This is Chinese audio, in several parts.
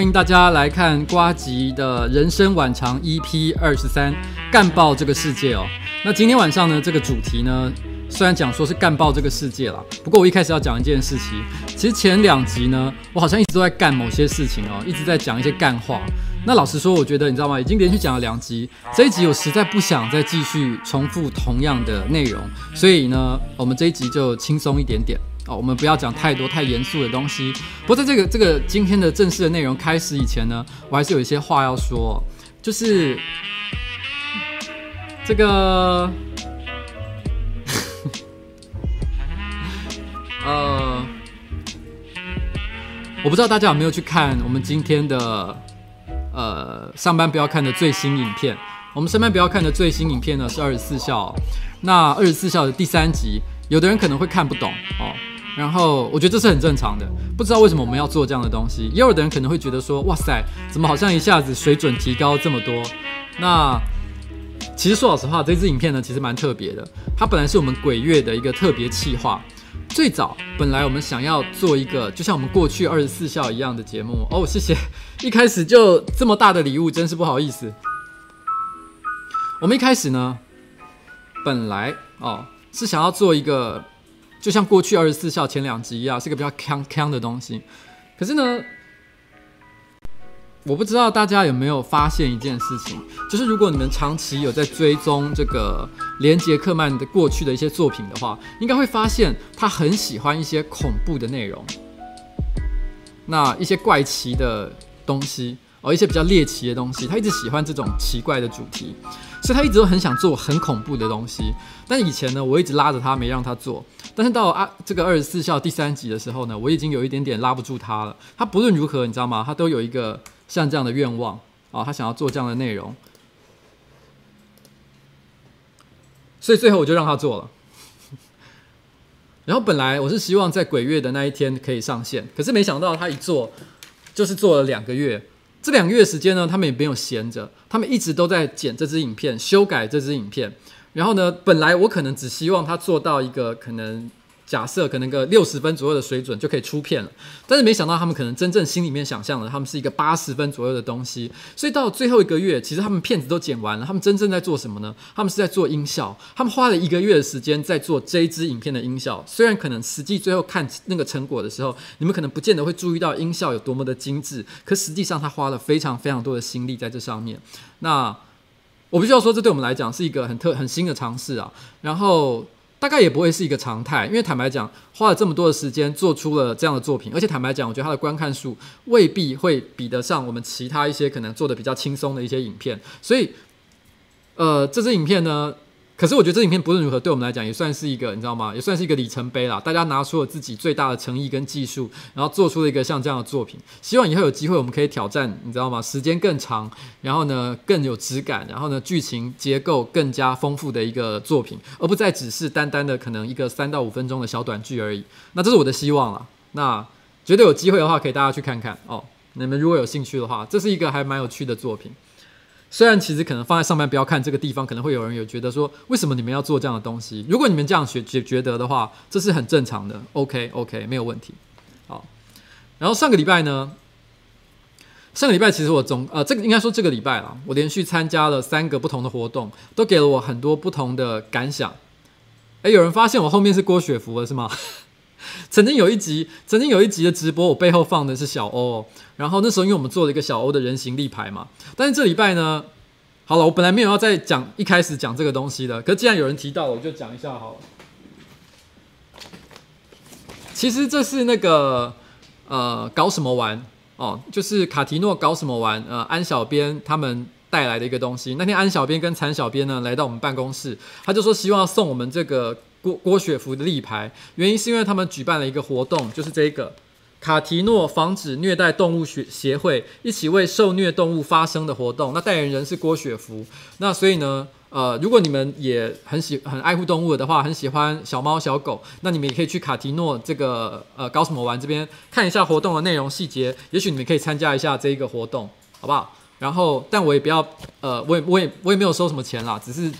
欢迎大家来看瓜吉的人生晚长 EP 二十三，干爆这个世界哦。那今天晚上呢，这个主题呢，虽然讲说是干爆这个世界啦，不过我一开始要讲一件事情。其实前两集呢，我好像一直都在干某些事情哦，一直在讲一些干话。那老实说，我觉得你知道吗？已经连续讲了两集，这一集我实在不想再继续重复同样的内容，所以呢，我们这一集就轻松一点点。哦，我们不要讲太多太严肃的东西。不过，在这个这个今天的正式的内容开始以前呢，我还是有一些话要说，就是这个，呃，我不知道大家有没有去看我们今天的呃上班不要看的最新影片。我们上班不要看的最新影片呢是二十四孝，那二十四孝的第三集，有的人可能会看不懂哦。然后我觉得这是很正常的，不知道为什么我们要做这样的东西。也有的人可能会觉得说，哇塞，怎么好像一下子水准提高这么多？那其实说老实话，这支影片呢其实蛮特别的。它本来是我们鬼月的一个特别企划。最早本来我们想要做一个，就像我们过去二十四孝一样的节目。哦，谢谢，一开始就这么大的礼物，真是不好意思。我们一开始呢，本来哦是想要做一个。就像过去二十四孝前两集一样，是个比较康康的东西。可是呢，我不知道大家有没有发现一件事情，就是如果你们长期有在追踪这个连杰克曼的过去的一些作品的话，应该会发现他很喜欢一些恐怖的内容，那一些怪奇的东西。哦，一些比较猎奇的东西，他一直喜欢这种奇怪的主题，所以他一直都很想做很恐怖的东西。但以前呢，我一直拉着他，没让他做。但是到啊这个二十四孝第三集的时候呢，我已经有一点点拉不住他了。他不论如何，你知道吗？他都有一个像这样的愿望啊，他想要做这样的内容。所以最后我就让他做了。然后本来我是希望在鬼月的那一天可以上线，可是没想到他一做就是做了两个月。这两个月时间呢，他们也没有闲着，他们一直都在剪这支影片，修改这支影片。然后呢，本来我可能只希望他做到一个可能。假设可能个六十分左右的水准就可以出片了，但是没想到他们可能真正心里面想象的，他们是一个八十分左右的东西。所以到最后一个月，其实他们片子都剪完了，他们真正在做什么呢？他们是在做音效，他们花了一个月的时间在做这支影片的音效。虽然可能实际最后看那个成果的时候，你们可能不见得会注意到音效有多么的精致，可实际上他花了非常非常多的心力在这上面。那我必须要说，这对我们来讲是一个很特很新的尝试啊。然后。大概也不会是一个常态，因为坦白讲，花了这么多的时间做出了这样的作品，而且坦白讲，我觉得它的观看数未必会比得上我们其他一些可能做的比较轻松的一些影片，所以，呃，这支影片呢。可是我觉得这影片不论如何，对我们来讲也算是一个，你知道吗？也算是一个里程碑啦。大家拿出了自己最大的诚意跟技术，然后做出了一个像这样的作品。希望以后有机会我们可以挑战，你知道吗？时间更长，然后呢更有质感，然后呢剧情结构更加丰富的一个作品，而不再只是单单的可能一个三到五分钟的小短剧而已。那这是我的希望啦。那绝对有机会的话，可以大家去看看哦。你们如果有兴趣的话，这是一个还蛮有趣的作品。虽然其实可能放在上班不要看这个地方，可能会有人有觉得说，为什么你们要做这样的东西？如果你们这样觉觉觉得的话，这是很正常的。OK OK，没有问题。好，然后上个礼拜呢，上个礼拜其实我总呃，这个应该说这个礼拜了，我连续参加了三个不同的活动，都给了我很多不同的感想。诶，有人发现我后面是郭雪芙了是吗？曾经有一集，曾经有一集的直播，我背后放的是小欧。然后那时候，因为我们做了一个小欧的人形立牌嘛。但是这礼拜呢，好了，我本来没有要再讲一开始讲这个东西的。可是既然有人提到了，我就讲一下好了。其实这是那个呃，搞什么玩哦？就是卡提诺搞什么玩？呃，安小编他们带来的一个东西。那天安小编跟残小编呢来到我们办公室，他就说希望送我们这个。郭郭雪芙的立牌，原因是因为他们举办了一个活动，就是这个卡提诺防止虐待动物协协会一起为受虐动物发声的活动。那代言人是郭雪芙。那所以呢，呃，如果你们也很喜很爱护动物的话，很喜欢小猫小狗，那你们也可以去卡提诺这个呃搞什么玩这边看一下活动的内容细节。也许你们可以参加一下这一个活动，好不好？然后，但我也不要呃，我也我也我也没有收什么钱啦，只是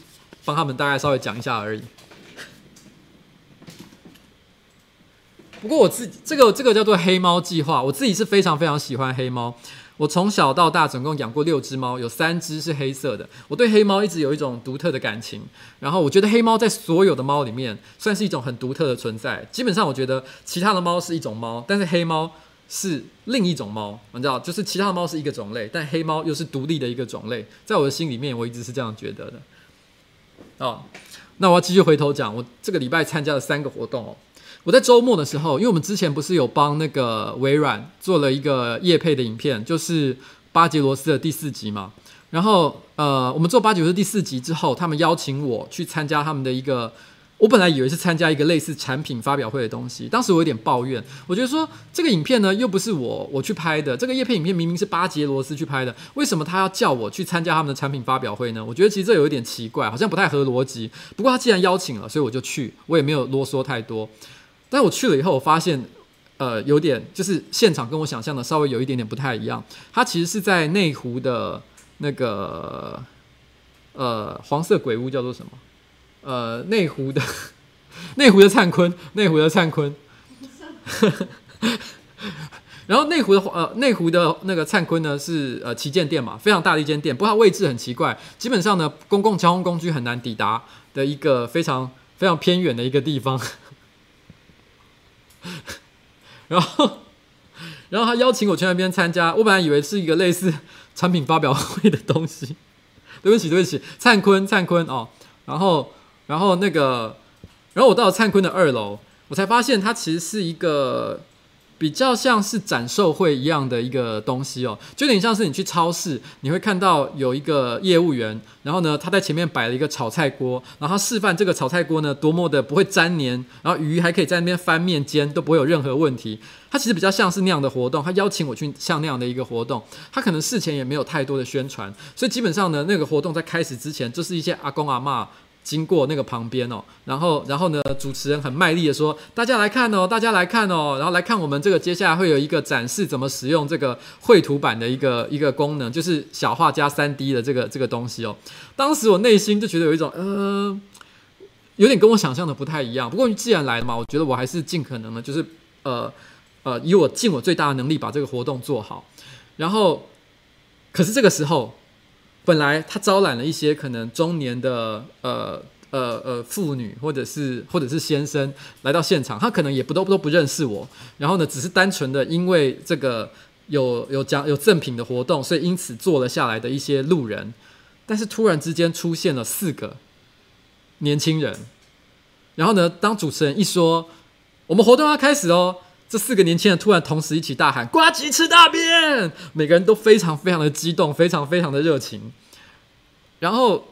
帮他们大概稍微讲一下而已。不过我自己这个这个叫做黑猫计划，我自己是非常非常喜欢黑猫。我从小到大总共养过六只猫，有三只是黑色的。我对黑猫一直有一种独特的感情。然后我觉得黑猫在所有的猫里面算是一种很独特的存在。基本上我觉得其他的猫是一种猫，但是黑猫是另一种猫。你知道，就是其他的猫是一个种类，但黑猫又是独立的一个种类。在我的心里面，我一直是这样觉得的。哦，那我要继续回头讲，我这个礼拜参加了三个活动哦。我在周末的时候，因为我们之前不是有帮那个微软做了一个业配的影片，就是巴杰罗斯的第四集嘛。然后呃，我们做巴杰罗斯第四集之后，他们邀请我去参加他们的一个，我本来以为是参加一个类似产品发表会的东西。当时我有点抱怨，我觉得说这个影片呢又不是我我去拍的，这个业配影片明明是巴杰罗斯去拍的，为什么他要叫我去参加他们的产品发表会呢？我觉得其实这有一点奇怪，好像不太合逻辑。不过他既然邀请了，所以我就去，我也没有啰嗦太多。但我去了以后，我发现，呃，有点就是现场跟我想象的稍微有一点点不太一样。它其实是在内湖的那个，呃，黄色鬼屋叫做什么？呃，内湖的 内湖的灿坤，内湖的灿坤。然后内湖的呃内湖的那个灿坤呢是呃旗舰店嘛，非常大的一间店，不过它位置很奇怪，基本上呢公共交通工具很难抵达的一个非常非常偏远的一个地方。然后，然后他邀请我去那边参加。我本来以为是一个类似产品发表会的东西。对不起，对不起，灿坤，灿坤哦。然后，然后那个，然后我到了灿坤的二楼，我才发现他其实是一个。比较像是展售会一样的一个东西哦，就有点像是你去超市，你会看到有一个业务员，然后呢，他在前面摆了一个炒菜锅，然后他示范这个炒菜锅呢多么的不会粘黏，然后鱼还可以在那边翻面煎都不会有任何问题。他其实比较像是那样的活动，他邀请我去像那样的一个活动，他可能事前也没有太多的宣传，所以基本上呢，那个活动在开始之前就是一些阿公阿嬷。经过那个旁边哦，然后然后呢，主持人很卖力的说：“大家来看哦，大家来看哦，然后来看我们这个接下来会有一个展示怎么使用这个绘图板的一个一个功能，就是小画加三 D 的这个这个东西哦。当时我内心就觉得有一种呃，有点跟我想象的不太一样。不过既然来了嘛，我觉得我还是尽可能的，就是呃呃，以我尽我最大的能力把这个活动做好。然后，可是这个时候。本来他招揽了一些可能中年的呃呃呃妇女，或者是或者是先生来到现场，他可能也不都都不认识我，然后呢，只是单纯的因为这个有有奖有赠品的活动，所以因此坐了下来的一些路人，但是突然之间出现了四个年轻人，然后呢，当主持人一说我们活动要开始哦。这四个年轻人突然同时一起大喊“呱吉吃大便”，每个人都非常非常的激动，非常非常的热情。然后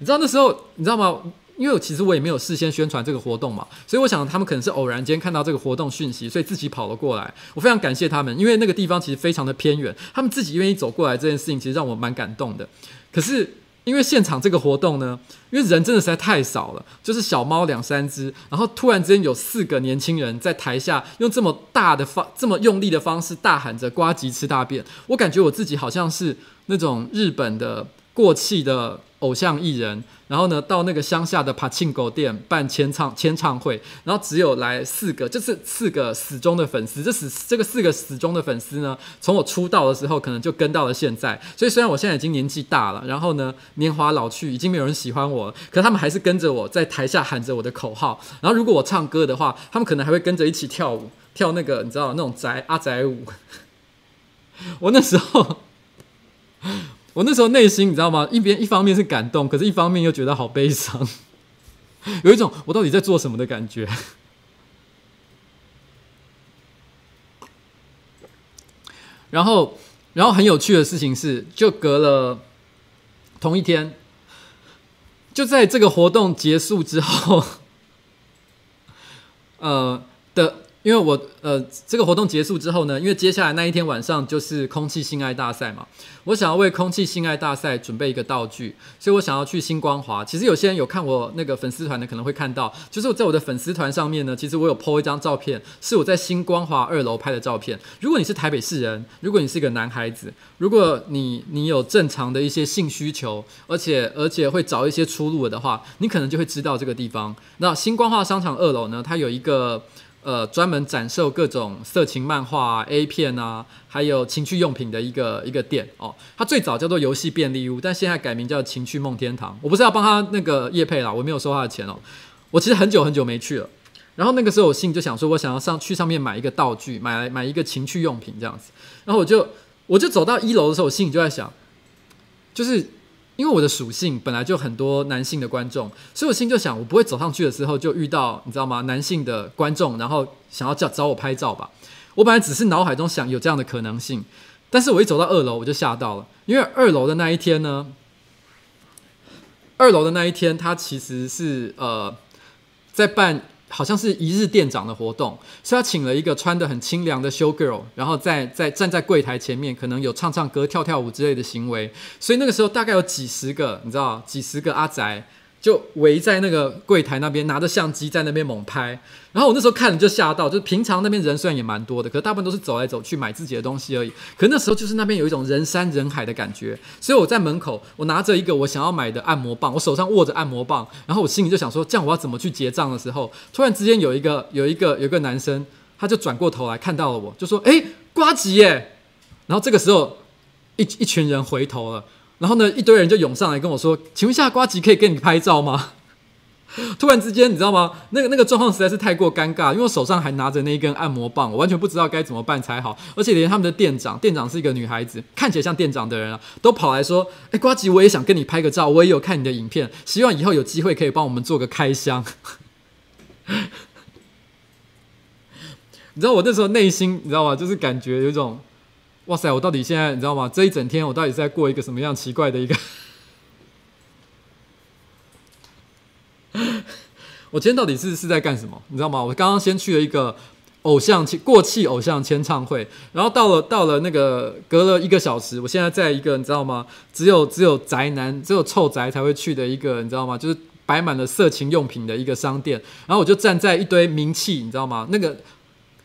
你知道那时候你知道吗？因为我其实我也没有事先宣传这个活动嘛，所以我想他们可能是偶然间看到这个活动讯息，所以自己跑了过来。我非常感谢他们，因为那个地方其实非常的偏远，他们自己愿意走过来这件事情，其实让我蛮感动的。可是。因为现场这个活动呢，因为人真的实在太少了，就是小猫两三只，然后突然之间有四个年轻人在台下用这么大的方、这么用力的方式大喊着“呱吉吃大便”，我感觉我自己好像是那种日本的过气的。偶像艺人，然后呢，到那个乡下的帕庆狗店办签唱签唱会，然后只有来四个，就是四个死忠的粉丝。这死这个四个死忠的粉丝呢，从我出道的时候，可能就跟到了现在。所以虽然我现在已经年纪大了，然后呢，年华老去，已经没有人喜欢我了，可他们还是跟着我在台下喊着我的口号。然后如果我唱歌的话，他们可能还会跟着一起跳舞，跳那个你知道那种宅阿宅舞。我那时候。我那时候内心你知道吗？一边一方面是感动，可是一方面又觉得好悲伤，有一种我到底在做什么的感觉。然后，然后很有趣的事情是，就隔了同一天，就在这个活动结束之后，呃。因为我呃，这个活动结束之后呢，因为接下来那一天晚上就是空气性爱大赛嘛，我想要为空气性爱大赛准备一个道具，所以我想要去新光华。其实有些人有看我那个粉丝团的，可能会看到，就是我在我的粉丝团上面呢，其实我有 po 一张照片，是我在新光华二楼拍的照片。如果你是台北市人，如果你是一个男孩子，如果你你有正常的一些性需求，而且而且会找一些出路的话，你可能就会知道这个地方。那新光华商场二楼呢，它有一个。呃专门展售各种色情漫画啊、A 片啊，还有情趣用品的一个一个店哦。它最早叫做游戏便利屋，但现在改名叫情趣梦天堂。我不是要帮他那个叶配啦，我没有收他的钱哦。我其实很久很久没去了。然后那个时候我心里就想说，我想要上去上面买一个道具，买买一个情趣用品这样子。然后我就我就走到一楼的时候，我心里就在想，就是因为我的属性本来就很多男性的观众，所以我心就想，我不会走上去的时候就遇到你知道吗？男性的观众，然后想要叫找我拍照吧。我本来只是脑海中想有这样的可能性，但是我一走到二楼我就吓到了，因为二楼的那一天呢，二楼的那一天他其实是呃在办。好像是一日店长的活动，所以他请了一个穿的很清凉的 show girl，然后在在站在柜台前面，可能有唱唱歌、跳跳舞之类的行为。所以那个时候大概有几十个，你知道，几十个阿宅。就围在那个柜台那边，拿着相机在那边猛拍。然后我那时候看了就吓到，就平常那边人虽然也蛮多的，可是大部分都是走来走去买自己的东西而已。可那时候就是那边有一种人山人海的感觉，所以我在门口，我拿着一个我想要买的按摩棒，我手上握着按摩棒，然后我心里就想说，这样我要怎么去结账的时候，突然之间有一个有一个有一个男生，他就转过头来看到了我，就说：“哎，瓜吉耶！”然后这个时候一一群人回头了。然后呢，一堆人就涌上来跟我说：“请问一下，瓜吉可以跟你拍照吗？” 突然之间，你知道吗？那个那个状况实在是太过尴尬，因为我手上还拿着那一根按摩棒，我完全不知道该怎么办才好。而且连他们的店长，店长是一个女孩子，看起来像店长的人啊，都跑来说：“哎，瓜吉，我也想跟你拍个照，我也有看你的影片，希望以后有机会可以帮我们做个开箱。” 你知道我那时候内心，你知道吗？就是感觉有一种。哇塞！我到底现在你知道吗？这一整天我到底在过一个什么样奇怪的一个？我今天到底是是在干什么？你知道吗？我刚刚先去了一个偶像过气偶像签唱会，然后到了到了那个隔了一个小时，我现在在一个你知道吗？只有只有宅男只有臭宅才会去的一个你知道吗？就是摆满了色情用品的一个商店，然后我就站在一堆名气你知道吗？那个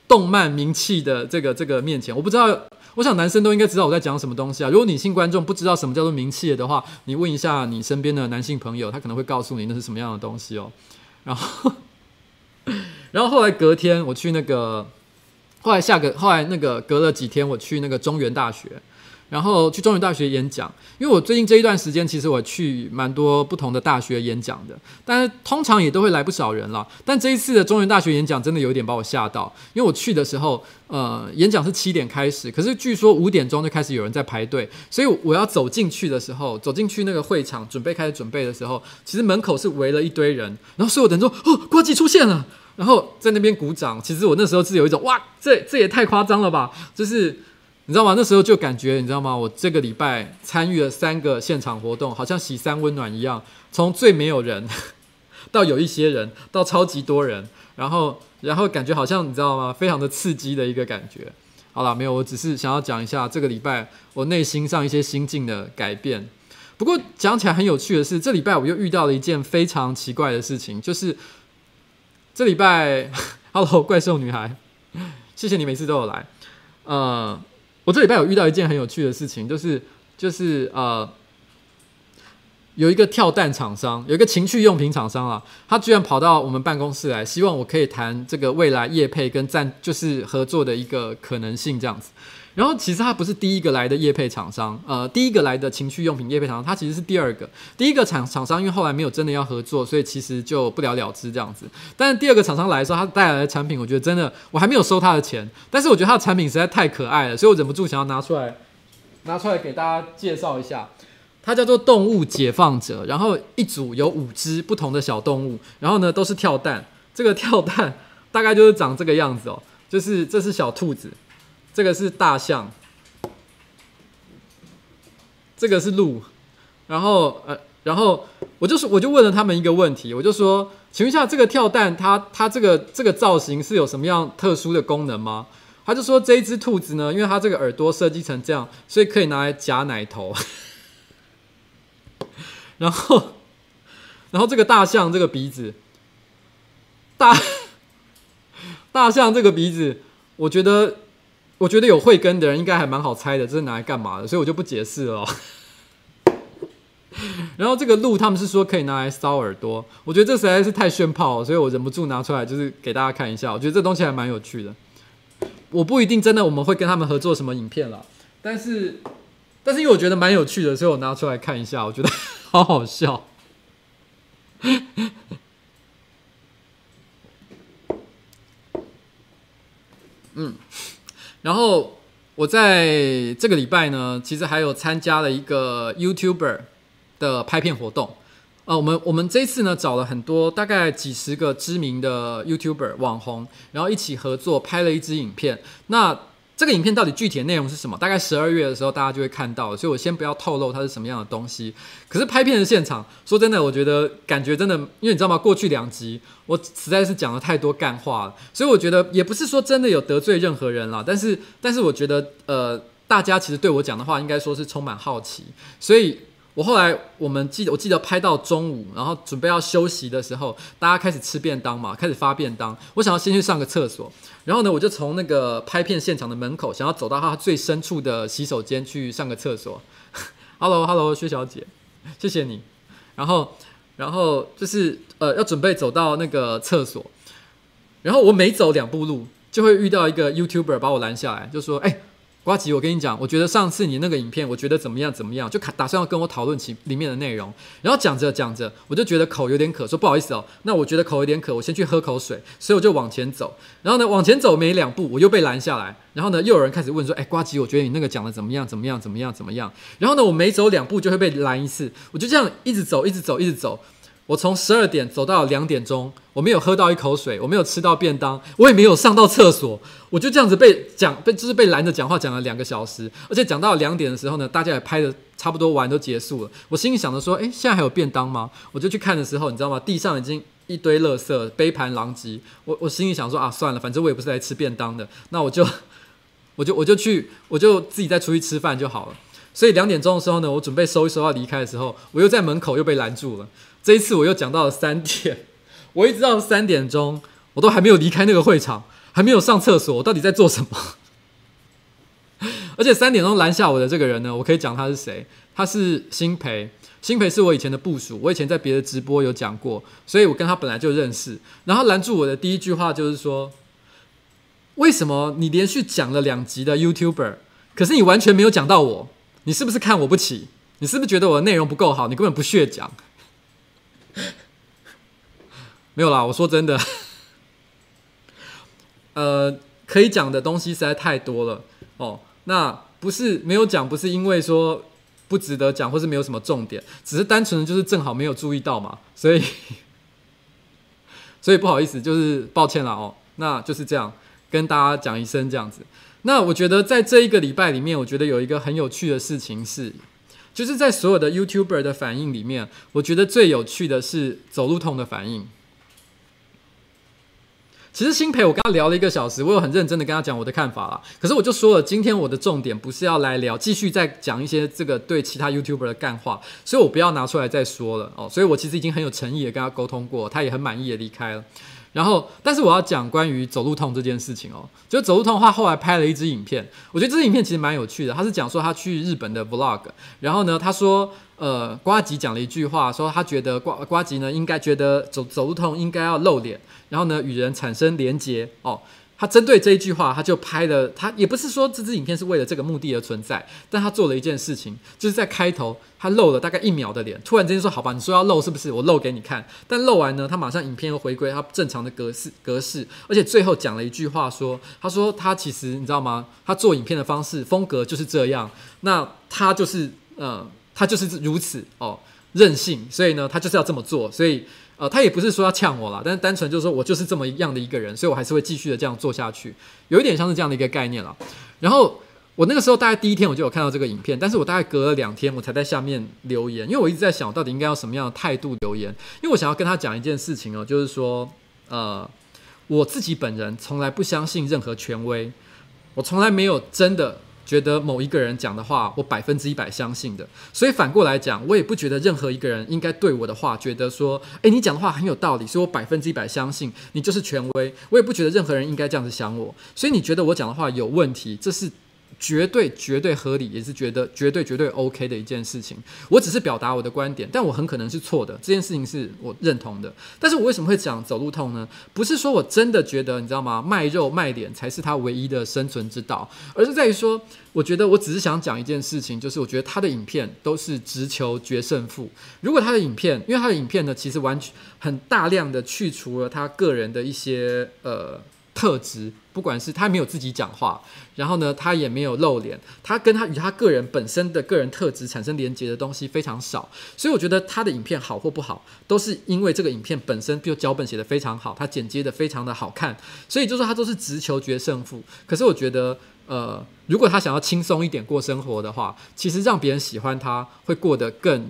动漫名气的这个这个面前，我不知道。我想男生都应该知道我在讲什么东西啊！如果女性观众不知道什么叫做名气的话，你问一下你身边的男性朋友，他可能会告诉你那是什么样的东西哦。然后，然后后来隔天我去那个，后来下个后来那个隔了几天我去那个中原大学。然后去中原大学演讲，因为我最近这一段时间，其实我去蛮多不同的大学演讲的，但是通常也都会来不少人了。但这一次的中原大学演讲真的有一点把我吓到，因为我去的时候，呃，演讲是七点开始，可是据说五点钟就开始有人在排队，所以我要走进去的时候，走进去那个会场准备开始准备的时候，其实门口是围了一堆人，然后所有人说：“哦，呱吉出现了！”然后在那边鼓掌。其实我那时候是有一种哇，这这也太夸张了吧，就是。你知道吗？那时候就感觉，你知道吗？我这个礼拜参与了三个现场活动，好像洗三温暖一样，从最没有人 到有一些人，到超级多人，然后，然后感觉好像你知道吗？非常的刺激的一个感觉。好了，没有，我只是想要讲一下这个礼拜我内心上一些心境的改变。不过讲起来很有趣的是，这礼拜我又遇到了一件非常奇怪的事情，就是这礼拜，Hello，怪兽女孩，谢谢你每次都有来，呃。我这礼拜有遇到一件很有趣的事情，就是就是呃，有一个跳蛋厂商，有一个情趣用品厂商啊，他居然跑到我们办公室来，希望我可以谈这个未来业配跟赞，就是合作的一个可能性这样子。然后其实他不是第一个来的业配厂商，呃，第一个来的情趣用品业配厂商，他其实是第二个。第一个厂厂商因为后来没有真的要合作，所以其实就不了了之这样子。但是第二个厂商来的时候，他带来的产品，我觉得真的我还没有收他的钱，但是我觉得他的产品实在太可爱了，所以我忍不住想要拿出来拿出来给大家介绍一下。它叫做动物解放者，然后一组有五只不同的小动物，然后呢都是跳蛋。这个跳蛋大概就是长这个样子哦，就是这是小兔子。这个是大象，这个是鹿，然后呃，然后我就是我就问了他们一个问题，我就说，请问一下，这个跳蛋它它这个这个造型是有什么样特殊的功能吗？他就说这一只兔子呢，因为它这个耳朵设计成这样，所以可以拿来夹奶头。然后，然后这个大象这个鼻子，大大象这个鼻子，我觉得。我觉得有慧根的人应该还蛮好猜的，这是拿来干嘛的？所以我就不解释了。然后这个鹿他们是说可以拿来搔耳朵，我觉得这实在是太炫炮了，所以我忍不住拿出来就是给大家看一下。我觉得这东西还蛮有趣的。我不一定真的我们会跟他们合作什么影片了，但是但是因为我觉得蛮有趣的，所以我拿出来看一下，我觉得好好笑。嗯，然后。我在这个礼拜呢，其实还有参加了一个 YouTuber 的拍片活动。呃，我们我们这次呢，找了很多大概几十个知名的 YouTuber 网红，然后一起合作拍了一支影片。那这个影片到底具体的内容是什么？大概十二月的时候，大家就会看到，所以我先不要透露它是什么样的东西。可是拍片的现场，说真的，我觉得感觉真的，因为你知道吗？过去两集我实在是讲了太多干话了，所以我觉得也不是说真的有得罪任何人啦。但是，但是我觉得，呃，大家其实对我讲的话，应该说是充满好奇，所以。我后来，我们记得，我记得拍到中午，然后准备要休息的时候，大家开始吃便当嘛，开始发便当。我想要先去上个厕所，然后呢，我就从那个拍片现场的门口，想要走到他最深处的洗手间去上个厕所。Hello，Hello，薛小姐，谢谢你。然后，然后就是呃，要准备走到那个厕所，然后我每走两步路，就会遇到一个 YouTuber 把我拦下来，就说：“哎。”呱吉，我跟你讲，我觉得上次你那个影片，我觉得怎么样怎么样，就打算要跟我讨论起里面的内容。然后讲着讲着，我就觉得口有点渴，说不好意思哦，那我觉得口有点渴，我先去喝口水。所以我就往前走，然后呢，往前走没两步，我又被拦下来。然后呢，又有人开始问说：“哎，呱吉，我觉得你那个讲的怎么样？怎么样？怎么样？怎么样？”然后呢，我每走两步就会被拦一次，我就这样一直走，一直走，一直走。我从十二点走到两点钟，我没有喝到一口水，我没有吃到便当，我也没有上到厕所，我就这样子被讲被就是被拦着讲话讲了两个小时，而且讲到两点的时候呢，大家也拍的差不多完都结束了。我心里想着说，诶，现在还有便当吗？我就去看的时候，你知道吗？地上已经一堆垃圾，杯盘狼藉。我我心里想说啊，算了，反正我也不是来吃便当的，那我就 我就我就去，我就自己再出去吃饭就好了。所以两点钟的时候呢，我准备收一收要离开的时候，我又在门口又被拦住了。这一次我又讲到了三点，我一直到三点钟，我都还没有离开那个会场，还没有上厕所，我到底在做什么？而且三点钟拦下我的这个人呢，我可以讲他是谁？他是新培，新培是我以前的部署，我以前在别的直播有讲过，所以我跟他本来就认识。然后拦住我的第一句话就是说：为什么你连续讲了两集的 YouTuber，可是你完全没有讲到我？你是不是看我不起？你是不是觉得我的内容不够好？你根本不屑讲。没有啦，我说真的，呃，可以讲的东西实在太多了哦。那不是没有讲，不是因为说不值得讲，或是没有什么重点，只是单纯的就是正好没有注意到嘛，所以 所以不好意思，就是抱歉了哦。那就是这样跟大家讲一声这样子。那我觉得在这一个礼拜里面，我觉得有一个很有趣的事情是，就是在所有的 YouTuber 的反应里面，我觉得最有趣的是走路痛的反应。其实新培，我跟他聊了一个小时，我有很认真的跟他讲我的看法啦。可是我就说了，今天我的重点不是要来聊，继续再讲一些这个对其他 YouTuber 的干话，所以我不要拿出来再说了哦。所以我其实已经很有诚意的跟他沟通过，他也很满意的离开了。然后，但是我要讲关于走路痛这件事情哦，就走路痛的话，后来拍了一支影片，我觉得这支影片其实蛮有趣的。他是讲说他去日本的 Vlog，然后呢，他说，呃，瓜吉讲了一句话，说他觉得瓜瓜吉呢应该觉得走走路痛应该要露脸，然后呢与人产生连结哦。他针对这一句话，他就拍了。他也不是说这支影片是为了这个目的而存在，但他做了一件事情，就是在开头他露了大概一秒的脸，突然之间说：“好吧，你说要露是不是？我露给你看。”但露完呢，他马上影片又回归他正常的格式格式，而且最后讲了一句话说：“他说他其实你知道吗？他做影片的方式风格就是这样。那他就是呃，他就是如此哦，任性。所以呢，他就是要这么做。所以。”呃，他也不是说要呛我啦，但是单纯就是说我就是这么样的一个人，所以我还是会继续的这样做下去，有一点像是这样的一个概念啦。然后我那个时候大概第一天我就有看到这个影片，但是我大概隔了两天我才在下面留言，因为我一直在想我到底应该要什么样的态度留言，因为我想要跟他讲一件事情哦，就是说，呃，我自己本人从来不相信任何权威，我从来没有真的。觉得某一个人讲的话，我百分之一百相信的，所以反过来讲，我也不觉得任何一个人应该对我的话觉得说，诶，你讲的话很有道理，所以我百分之一百相信你就是权威。我也不觉得任何人应该这样子想我，所以你觉得我讲的话有问题，这是绝对绝对合理，也是觉得绝对绝对 OK 的一件事情。我只是表达我的观点，但我很可能是错的。这件事情是我认同的。但是我为什么会讲走路痛呢？不是说我真的觉得，你知道吗？卖肉卖脸才是他唯一的生存之道，而是在于说，我觉得我只是想讲一件事情，就是我觉得他的影片都是直球决胜负。如果他的影片，因为他的影片呢，其实完全很大量的去除了他个人的一些呃。特质，不管是他没有自己讲话，然后呢，他也没有露脸，他跟他与他个人本身的个人特质产生连结的东西非常少，所以我觉得他的影片好或不好，都是因为这个影片本身就脚本写得非常好，他剪接得非常的好看，所以就说他都是直球决胜负。可是我觉得，呃，如果他想要轻松一点过生活的话，其实让别人喜欢他会过得更。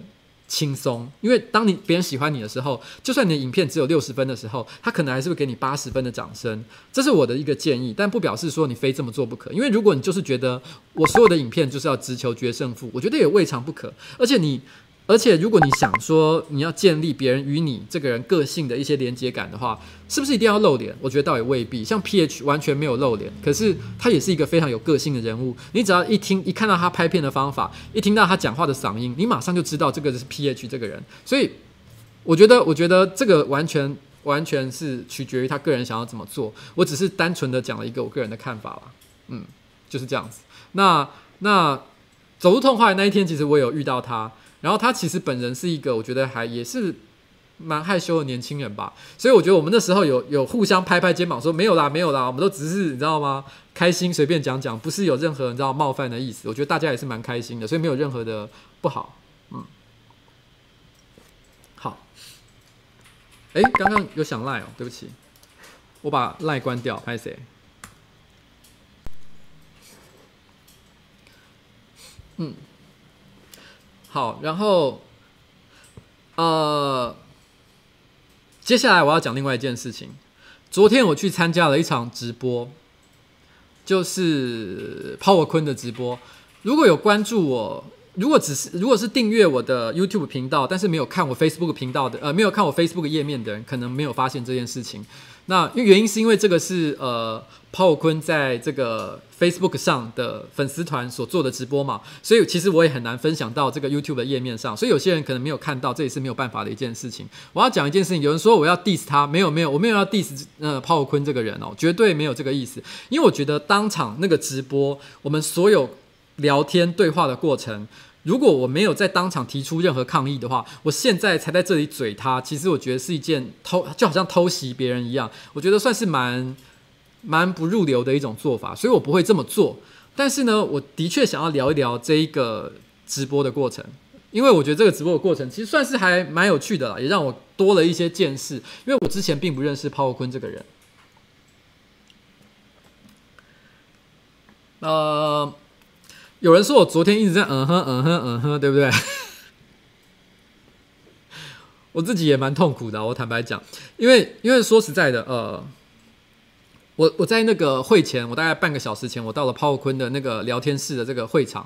轻松，因为当你别人喜欢你的时候，就算你的影片只有六十分的时候，他可能还是会给你八十分的掌声。这是我的一个建议，但不表示说你非这么做不可。因为如果你就是觉得我所有的影片就是要直球决胜负，我觉得也未尝不可。而且你。而且，如果你想说你要建立别人与你这个人个性的一些连接感的话，是不是一定要露脸？我觉得倒也未必。像 PH 完全没有露脸，可是他也是一个非常有个性的人物。你只要一听、一看到他拍片的方法，一听到他讲话的嗓音，你马上就知道这个是 PH 这个人。所以，我觉得，我觉得这个完全完全是取决于他个人想要怎么做。我只是单纯的讲了一个我个人的看法了。嗯，就是这样子。那那走路痛快那一天，其实我有遇到他。然后他其实本人是一个，我觉得还也是蛮害羞的年轻人吧，所以我觉得我们那时候有有互相拍拍肩膀，说没有啦，没有啦，我们都只是你知道吗？开心随便讲讲，不是有任何你知道冒犯的意思。我觉得大家也是蛮开心的，所以没有任何的不好。嗯，好。哎，刚刚有想赖哦，对不起，我把赖关掉，拍谁？嗯。好，然后，呃，接下来我要讲另外一件事情。昨天我去参加了一场直播，就是 Power 坤的直播。如果有关注我，如果只是如果是订阅我的 YouTube 频道，但是没有看我 Facebook 频道的，呃，没有看我 Facebook 页面的人，可能没有发现这件事情。那因原因是因为这个是呃抛我坤在这个 Facebook 上的粉丝团所做的直播嘛，所以其实我也很难分享到这个 YouTube 的页面上，所以有些人可能没有看到，这也是没有办法的一件事情。我要讲一件事情，有人说我要 diss 他，没有没有，我没有要 diss 呃抛我坤这个人哦，绝对没有这个意思，因为我觉得当场那个直播，我们所有聊天对话的过程。如果我没有在当场提出任何抗议的话，我现在才在这里嘴他，其实我觉得是一件偷，就好像偷袭别人一样，我觉得算是蛮蛮不入流的一种做法，所以我不会这么做。但是呢，我的确想要聊一聊这一个直播的过程，因为我觉得这个直播的过程其实算是还蛮有趣的啦，也让我多了一些见识，因为我之前并不认识抛我坤这个人。呃。有人说我昨天一直在嗯哼嗯哼嗯哼，对不对？我自己也蛮痛苦的，我坦白讲，因为因为说实在的，呃，我我在那个会前，我大概半个小时前，我到了炮坤的那个聊天室的这个会场。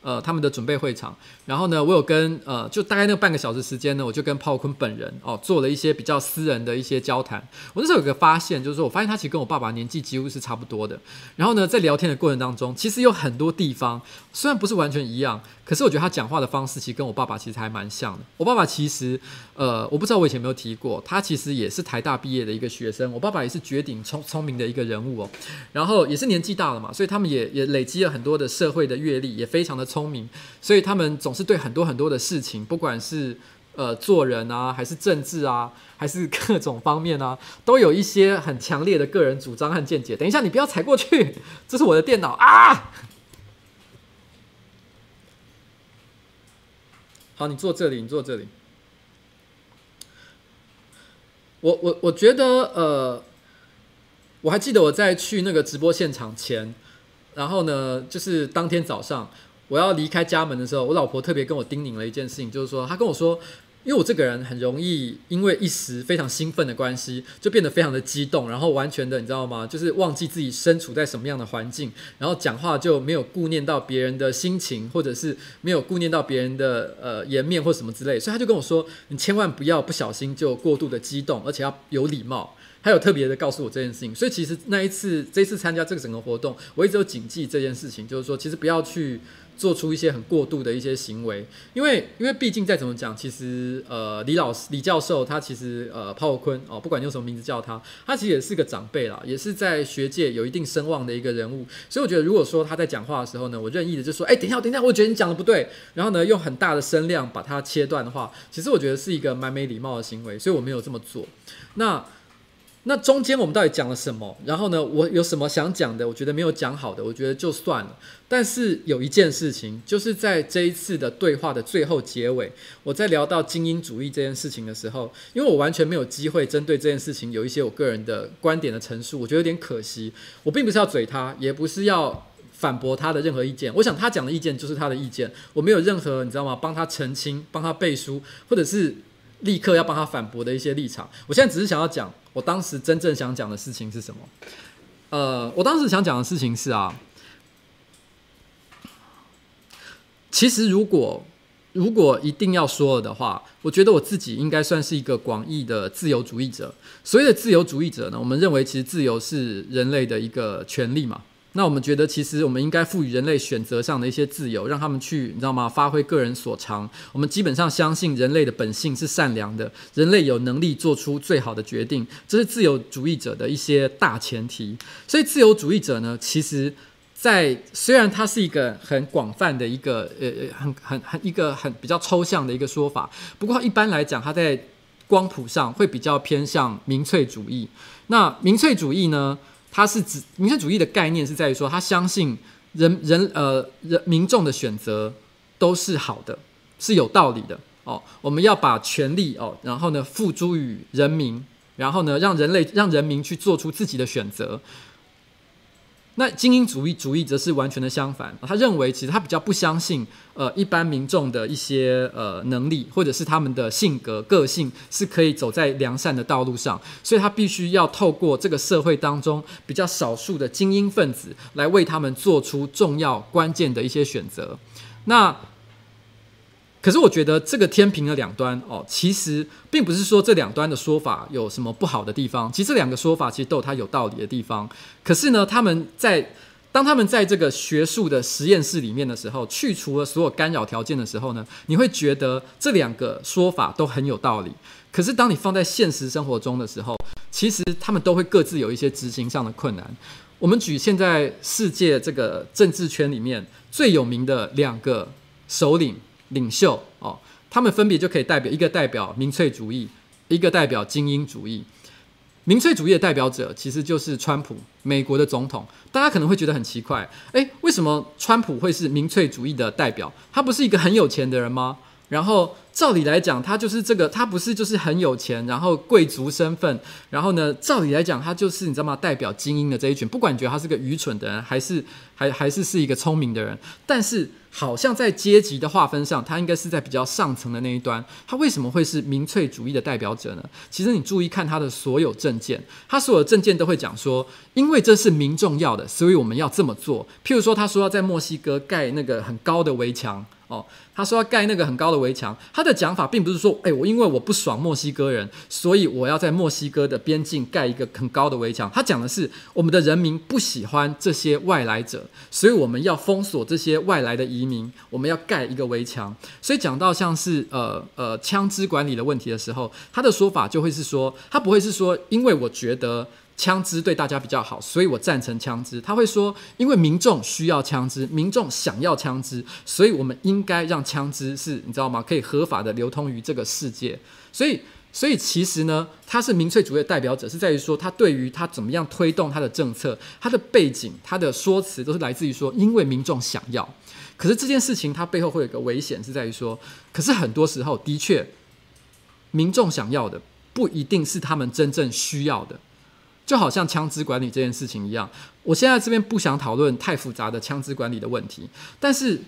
呃，他们的准备会场，然后呢，我有跟呃，就大概那半个小时时间呢，我就跟炮坤本人哦做了一些比较私人的一些交谈。我那时候有个发现，就是说我发现他其实跟我爸爸年纪几乎是差不多的。然后呢，在聊天的过程当中，其实有很多地方虽然不是完全一样，可是我觉得他讲话的方式其实跟我爸爸其实还蛮像的。我爸爸其实呃，我不知道我以前有没有提过，他其实也是台大毕业的一个学生。我爸爸也是绝顶聪聪明的一个人物哦，然后也是年纪大了嘛，所以他们也也累积了很多的社会的阅历，也非常的。聪明，所以他们总是对很多很多的事情，不管是呃做人啊，还是政治啊，还是各种方面啊，都有一些很强烈的个人主张和见解。等一下，你不要踩过去，这是我的电脑啊！好，你坐这里，你坐这里。我我我觉得呃，我还记得我在去那个直播现场前，然后呢，就是当天早上。我要离开家门的时候，我老婆特别跟我叮咛了一件事情，就是说，她跟我说，因为我这个人很容易因为一时非常兴奋的关系，就变得非常的激动，然后完全的，你知道吗？就是忘记自己身处在什么样的环境，然后讲话就没有顾念到别人的心情，或者是没有顾念到别人的呃颜面或什么之类，所以他就跟我说，你千万不要不小心就过度的激动，而且要有礼貌。他有特别的告诉我这件事情，所以其实那一次这次参加这个整个活动，我一直有谨记这件事情，就是说其实不要去。做出一些很过度的一些行为，因为因为毕竟再怎么讲，其实呃李老师李教授他其实呃鲍尔坤哦，不管用什么名字叫他，他其实也是个长辈啦，也是在学界有一定声望的一个人物，所以我觉得如果说他在讲话的时候呢，我任意的就说，哎，等一下，等一下，我觉得你讲的不对，然后呢用很大的声量把它切断的话，其实我觉得是一个蛮没礼貌的行为，所以我没有这么做。那。那中间我们到底讲了什么？然后呢，我有什么？想讲的？我觉得没有讲好的，我觉得就算了。但是有一件事情，就是在这一次的对话的最后结尾，我在聊到精英主义这件事情的时候，因为我完全没有机会针对这件事情有一些我个人的观点的陈述，我觉得有点可惜。我并不是要嘴他，也不是要反驳他的任何意见。我想他讲的意见就是他的意见，我没有任何你知道吗？帮他澄清、帮他背书，或者是。立刻要帮他反驳的一些立场，我现在只是想要讲，我当时真正想讲的事情是什么？呃，我当时想讲的事情是啊，其实如果如果一定要说了的话，我觉得我自己应该算是一个广义的自由主义者。所谓的自由主义者呢，我们认为其实自由是人类的一个权利嘛。那我们觉得，其实我们应该赋予人类选择上的一些自由，让他们去，你知道吗？发挥个人所长。我们基本上相信人类的本性是善良的，人类有能力做出最好的决定，这是自由主义者的一些大前提。所以，自由主义者呢，其实在虽然它是一个很广泛的一个呃很很很一个很比较抽象的一个说法，不过一般来讲，它在光谱上会比较偏向民粹主义。那民粹主义呢？他是指民粹主义的概念是在于说，他相信人人呃人民众的选择都是好的，是有道理的哦。我们要把权力哦，然后呢付诸于人民，然后呢让人类让人民去做出自己的选择。那精英主义主义则是完全的相反，他认为其实他比较不相信呃一般民众的一些呃能力，或者是他们的性格个性是可以走在良善的道路上，所以他必须要透过这个社会当中比较少数的精英分子来为他们做出重要关键的一些选择。那可是我觉得这个天平的两端哦，其实并不是说这两端的说法有什么不好的地方。其实这两个说法其实都有它有道理的地方。可是呢，他们在当他们在这个学术的实验室里面的时候，去除了所有干扰条件的时候呢，你会觉得这两个说法都很有道理。可是当你放在现实生活中的时候，其实他们都会各自有一些执行上的困难。我们举现在世界这个政治圈里面最有名的两个首领。领袖哦，他们分别就可以代表一个代表民粹主义，一个代表精英主义。民粹主义的代表者其实就是川普，美国的总统。大家可能会觉得很奇怪，诶，为什么川普会是民粹主义的代表？他不是一个很有钱的人吗？然后照理来讲，他就是这个，他不是就是很有钱，然后贵族身份，然后呢，照理来讲，他就是你知道吗？代表精英的这一群。不管你觉得他是个愚蠢的人，还是还还是是一个聪明的人，但是好像在阶级的划分上，他应该是在比较上层的那一端。他为什么会是民粹主义的代表者呢？其实你注意看他的所有证件，他所有证件都会讲说，因为这是民众要的，所以我们要这么做。譬如说，他说要在墨西哥盖那个很高的围墙。哦，他说要盖那个很高的围墙，他的讲法并不是说，哎，我因为我不爽墨西哥人，所以我要在墨西哥的边境盖一个很高的围墙。他讲的是我们的人民不喜欢这些外来者，所以我们要封锁这些外来的移民，我们要盖一个围墙。所以讲到像是呃呃枪支管理的问题的时候，他的说法就会是说，他不会是说，因为我觉得。枪支对大家比较好，所以我赞成枪支。他会说，因为民众需要枪支，民众想要枪支，所以我们应该让枪支是你知道吗？可以合法的流通于这个世界。所以，所以其实呢，他是民粹主义的代表者，是在于说他对于他怎么样推动他的政策，他的背景，他的说辞都是来自于说，因为民众想要。可是这件事情它背后会有一个危险，是在于说，可是很多时候的确，民众想要的不一定是他们真正需要的。就好像枪支管理这件事情一样，我现在这边不想讨论太复杂的枪支管理的问题，但是，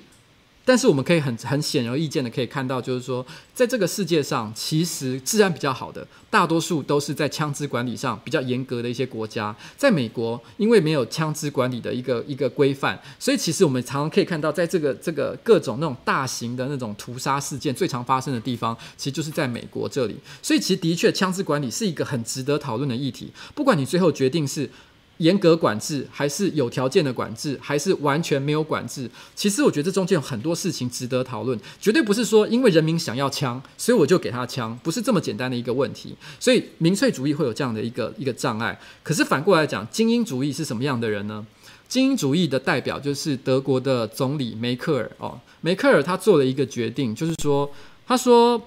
但是我们可以很很显而易见的可以看到，就是说，在这个世界上，其实治安比较好的，大多数都是在枪支管理上比较严格的一些国家。在美国，因为没有枪支管理的一个一个规范，所以其实我们常常可以看到，在这个这个各种那种大型的那种屠杀事件最常发生的地方，其实就是在美国这里。所以其实的确，枪支管理是一个很值得讨论的议题。不管你最后决定是。严格管制，还是有条件的管制，还是完全没有管制？其实我觉得这中间有很多事情值得讨论，绝对不是说因为人民想要枪，所以我就给他枪，不是这么简单的一个问题。所以民粹主义会有这样的一个一个障碍。可是反过来讲，精英主义是什么样的人呢？精英主义的代表就是德国的总理梅克尔哦，梅克尔他做了一个决定，就是说，他说。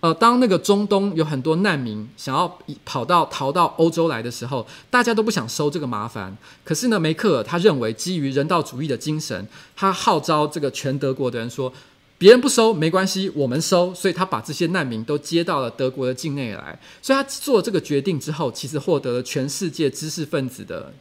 呃，当那个中东有很多难民想要跑到逃到欧洲来的时候，大家都不想收这个麻烦。可是呢，梅克尔他认为基于人道主义的精神，他号召这个全德国的人说，别人不收没关系，我们收。所以他把这些难民都接到了德国的境内来。所以他做这个决定之后，其实获得了全世界知识分子的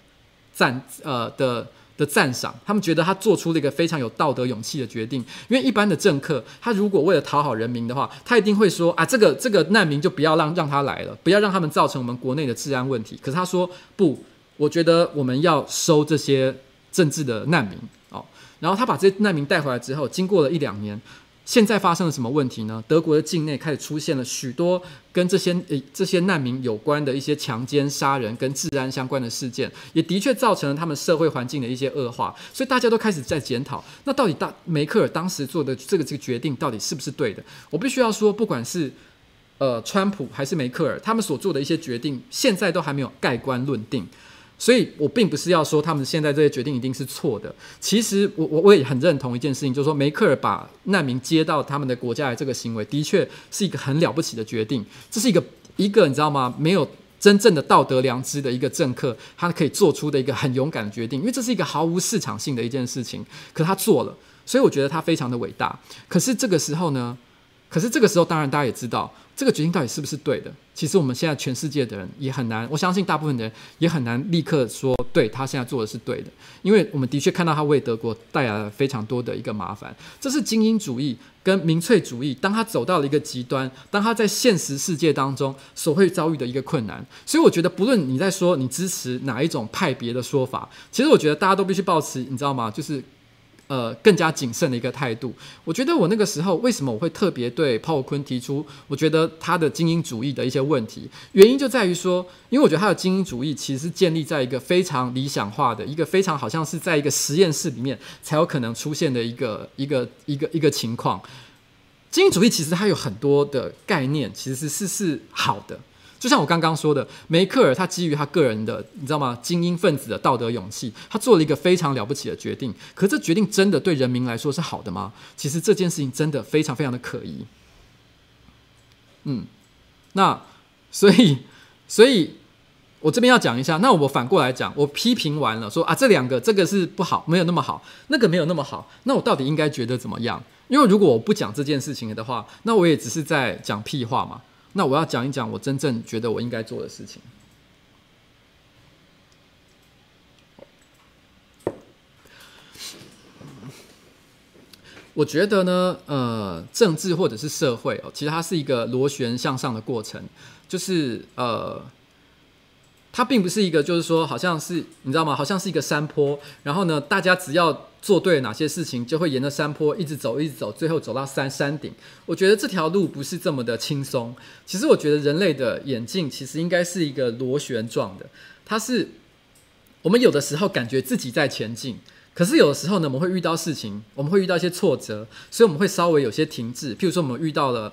赞呃的。的赞赏，他们觉得他做出了一个非常有道德勇气的决定。因为一般的政客，他如果为了讨好人民的话，他一定会说啊，这个这个难民就不要让让他来了，不要让他们造成我们国内的治安问题。可是他说不，我觉得我们要收这些政治的难民哦。然后他把这些难民带回来之后，经过了一两年。现在发生了什么问题呢？德国的境内开始出现了许多跟这些呃这些难民有关的一些强奸、杀人跟治安相关的事件，也的确造成了他们社会环境的一些恶化。所以大家都开始在检讨，那到底大梅克尔当时做的这个这个决定到底是不是对的？我必须要说，不管是呃川普还是梅克尔，他们所做的一些决定，现在都还没有盖棺论定。所以我并不是要说他们现在这些决定一定是错的。其实我我我也很认同一件事情，就是说梅克尔把难民接到他们的国家来这个行为，的确是一个很了不起的决定。这是一个一个你知道吗？没有真正的道德良知的一个政客，他可以做出的一个很勇敢的决定，因为这是一个毫无市场性的一件事情。可他做了，所以我觉得他非常的伟大。可是这个时候呢？可是这个时候，当然大家也知道。这个决定到底是不是对的？其实我们现在全世界的人也很难，我相信大部分的人也很难立刻说对他现在做的是对的，因为我们的确看到他为德国带来了非常多的一个麻烦。这是精英主义跟民粹主义，当他走到了一个极端，当他在现实世界当中所会遭遇的一个困难。所以我觉得，不论你在说你支持哪一种派别的说法，其实我觉得大家都必须保持，你知道吗？就是。呃，更加谨慎的一个态度。我觉得我那个时候为什么我会特别对鲍昆提出，我觉得他的精英主义的一些问题，原因就在于说，因为我觉得他的精英主义其实是建立在一个非常理想化的一个非常好像是在一个实验室里面才有可能出现的一个一个一个一个情况。精英主义其实它有很多的概念，其实是是好的。就像我刚刚说的，梅克尔他基于他个人的，你知道吗？精英分子的道德勇气，他做了一个非常了不起的决定。可这决定真的对人民来说是好的吗？其实这件事情真的非常非常的可疑。嗯，那所以，所以我这边要讲一下。那我反过来讲，我批评完了，说啊，这两个这个是不好，没有那么好，那个没有那么好。那我到底应该觉得怎么样？因为如果我不讲这件事情的话，那我也只是在讲屁话嘛。那我要讲一讲我真正觉得我应该做的事情。我觉得呢，呃，政治或者是社会哦，其实它是一个螺旋向上的过程，就是呃。它并不是一个，就是说，好像是你知道吗？好像是一个山坡，然后呢，大家只要做对哪些事情，就会沿着山坡一直走，一直走，最后走到山山顶。我觉得这条路不是这么的轻松。其实，我觉得人类的演进其实应该是一个螺旋状的。它是我们有的时候感觉自己在前进，可是有的时候呢，我们会遇到事情，我们会遇到一些挫折，所以我们会稍微有些停滞。譬如说，我们遇到了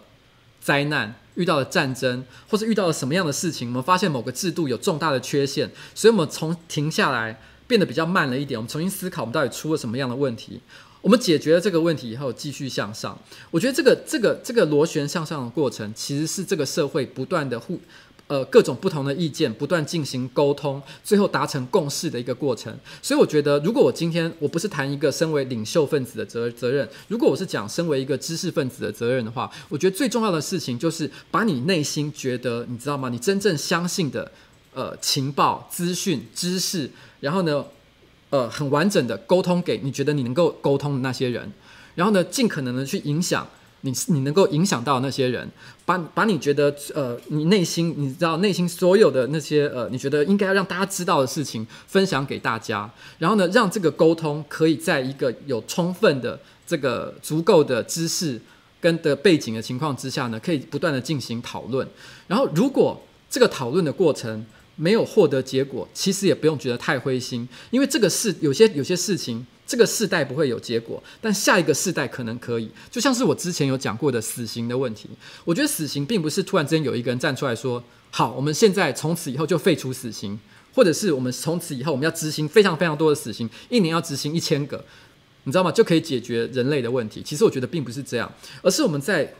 灾难。遇到了战争，或是遇到了什么样的事情，我们发现某个制度有重大的缺陷，所以我们从停下来变得比较慢了一点，我们重新思考我们到底出了什么样的问题，我们解决了这个问题以后继续向上。我觉得这个这个这个螺旋向上的过程，其实是这个社会不断的互。呃，各种不同的意见不断进行沟通，最后达成共识的一个过程。所以我觉得，如果我今天我不是谈一个身为领袖分子的责责任，如果我是讲身为一个知识分子的责任的话，我觉得最重要的事情就是把你内心觉得，你知道吗？你真正相信的呃情报、资讯、知识，然后呢，呃很完整的沟通给你觉得你能够沟通的那些人，然后呢，尽可能的去影响。你你能够影响到那些人，把把你觉得呃，你内心你知道内心所有的那些呃，你觉得应该要让大家知道的事情分享给大家，然后呢，让这个沟通可以在一个有充分的这个足够的知识跟的背景的情况之下呢，可以不断的进行讨论。然后如果这个讨论的过程没有获得结果，其实也不用觉得太灰心，因为这个事有些有些事情。这个世代不会有结果，但下一个世代可能可以。就像是我之前有讲过的死刑的问题，我觉得死刑并不是突然之间有一个人站出来说：“好，我们现在从此以后就废除死刑，或者是我们从此以后我们要执行非常非常多的死刑，一年要执行一千个，你知道吗？就可以解决人类的问题。”其实我觉得并不是这样，而是我们在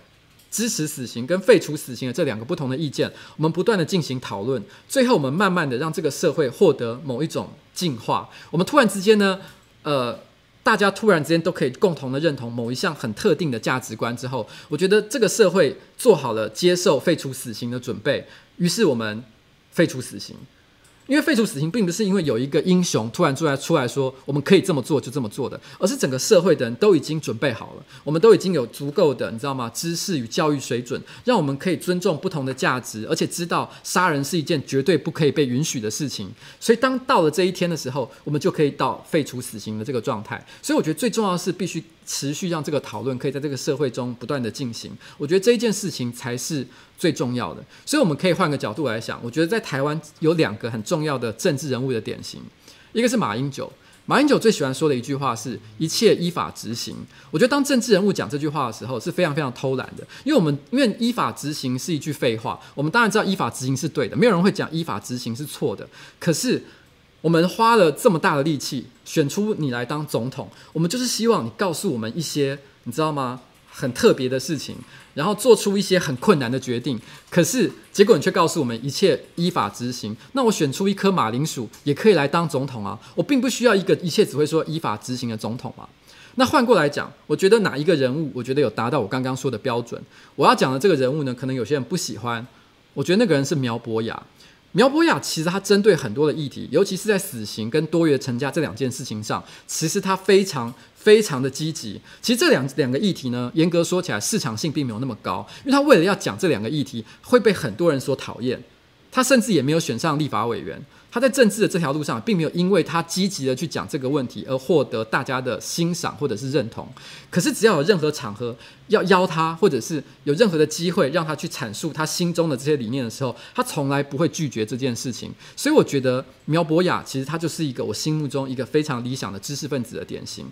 支持死刑跟废除死刑的这两个不同的意见，我们不断的进行讨论，最后我们慢慢的让这个社会获得某一种进化。我们突然之间呢？呃，大家突然之间都可以共同的认同某一项很特定的价值观之后，我觉得这个社会做好了接受废除死刑的准备，于是我们废除死刑。因为废除死刑并不是因为有一个英雄突然出来出来说我们可以这么做就这么做的，而是整个社会的人都已经准备好了，我们都已经有足够的你知道吗？知识与教育水准，让我们可以尊重不同的价值，而且知道杀人是一件绝对不可以被允许的事情。所以当到了这一天的时候，我们就可以到废除死刑的这个状态。所以我觉得最重要的是必须持续让这个讨论可以在这个社会中不断的进行。我觉得这一件事情才是。最重要的，所以我们可以换个角度来想。我觉得在台湾有两个很重要的政治人物的典型，一个是马英九。马英九最喜欢说的一句话是“一切依法执行”。我觉得当政治人物讲这句话的时候是非常非常偷懒的，因为我们因为依法执行是一句废话。我们当然知道依法执行是对的，没有人会讲依法执行是错的。可是我们花了这么大的力气选出你来当总统，我们就是希望你告诉我们一些，你知道吗？很特别的事情，然后做出一些很困难的决定，可是结果你却告诉我们一切依法执行。那我选出一颗马铃薯也可以来当总统啊！我并不需要一个一切只会说依法执行的总统啊。那换过来讲，我觉得哪一个人物，我觉得有达到我刚刚说的标准。我要讲的这个人物呢，可能有些人不喜欢。我觉得那个人是苗博雅。苗博雅其实他针对很多的议题，尤其是在死刑跟多元成家这两件事情上，其实他非常。非常的积极。其实这两两个议题呢，严格说起来，市场性并没有那么高，因为他为了要讲这两个议题，会被很多人所讨厌。他甚至也没有选上立法委员。他在政治的这条路上，并没有因为他积极的去讲这个问题而获得大家的欣赏或者是认同。可是只要有任何场合要邀他，或者是有任何的机会让他去阐述他心中的这些理念的时候，他从来不会拒绝这件事情。所以我觉得苗博雅其实他就是一个我心目中一个非常理想的知识分子的典型。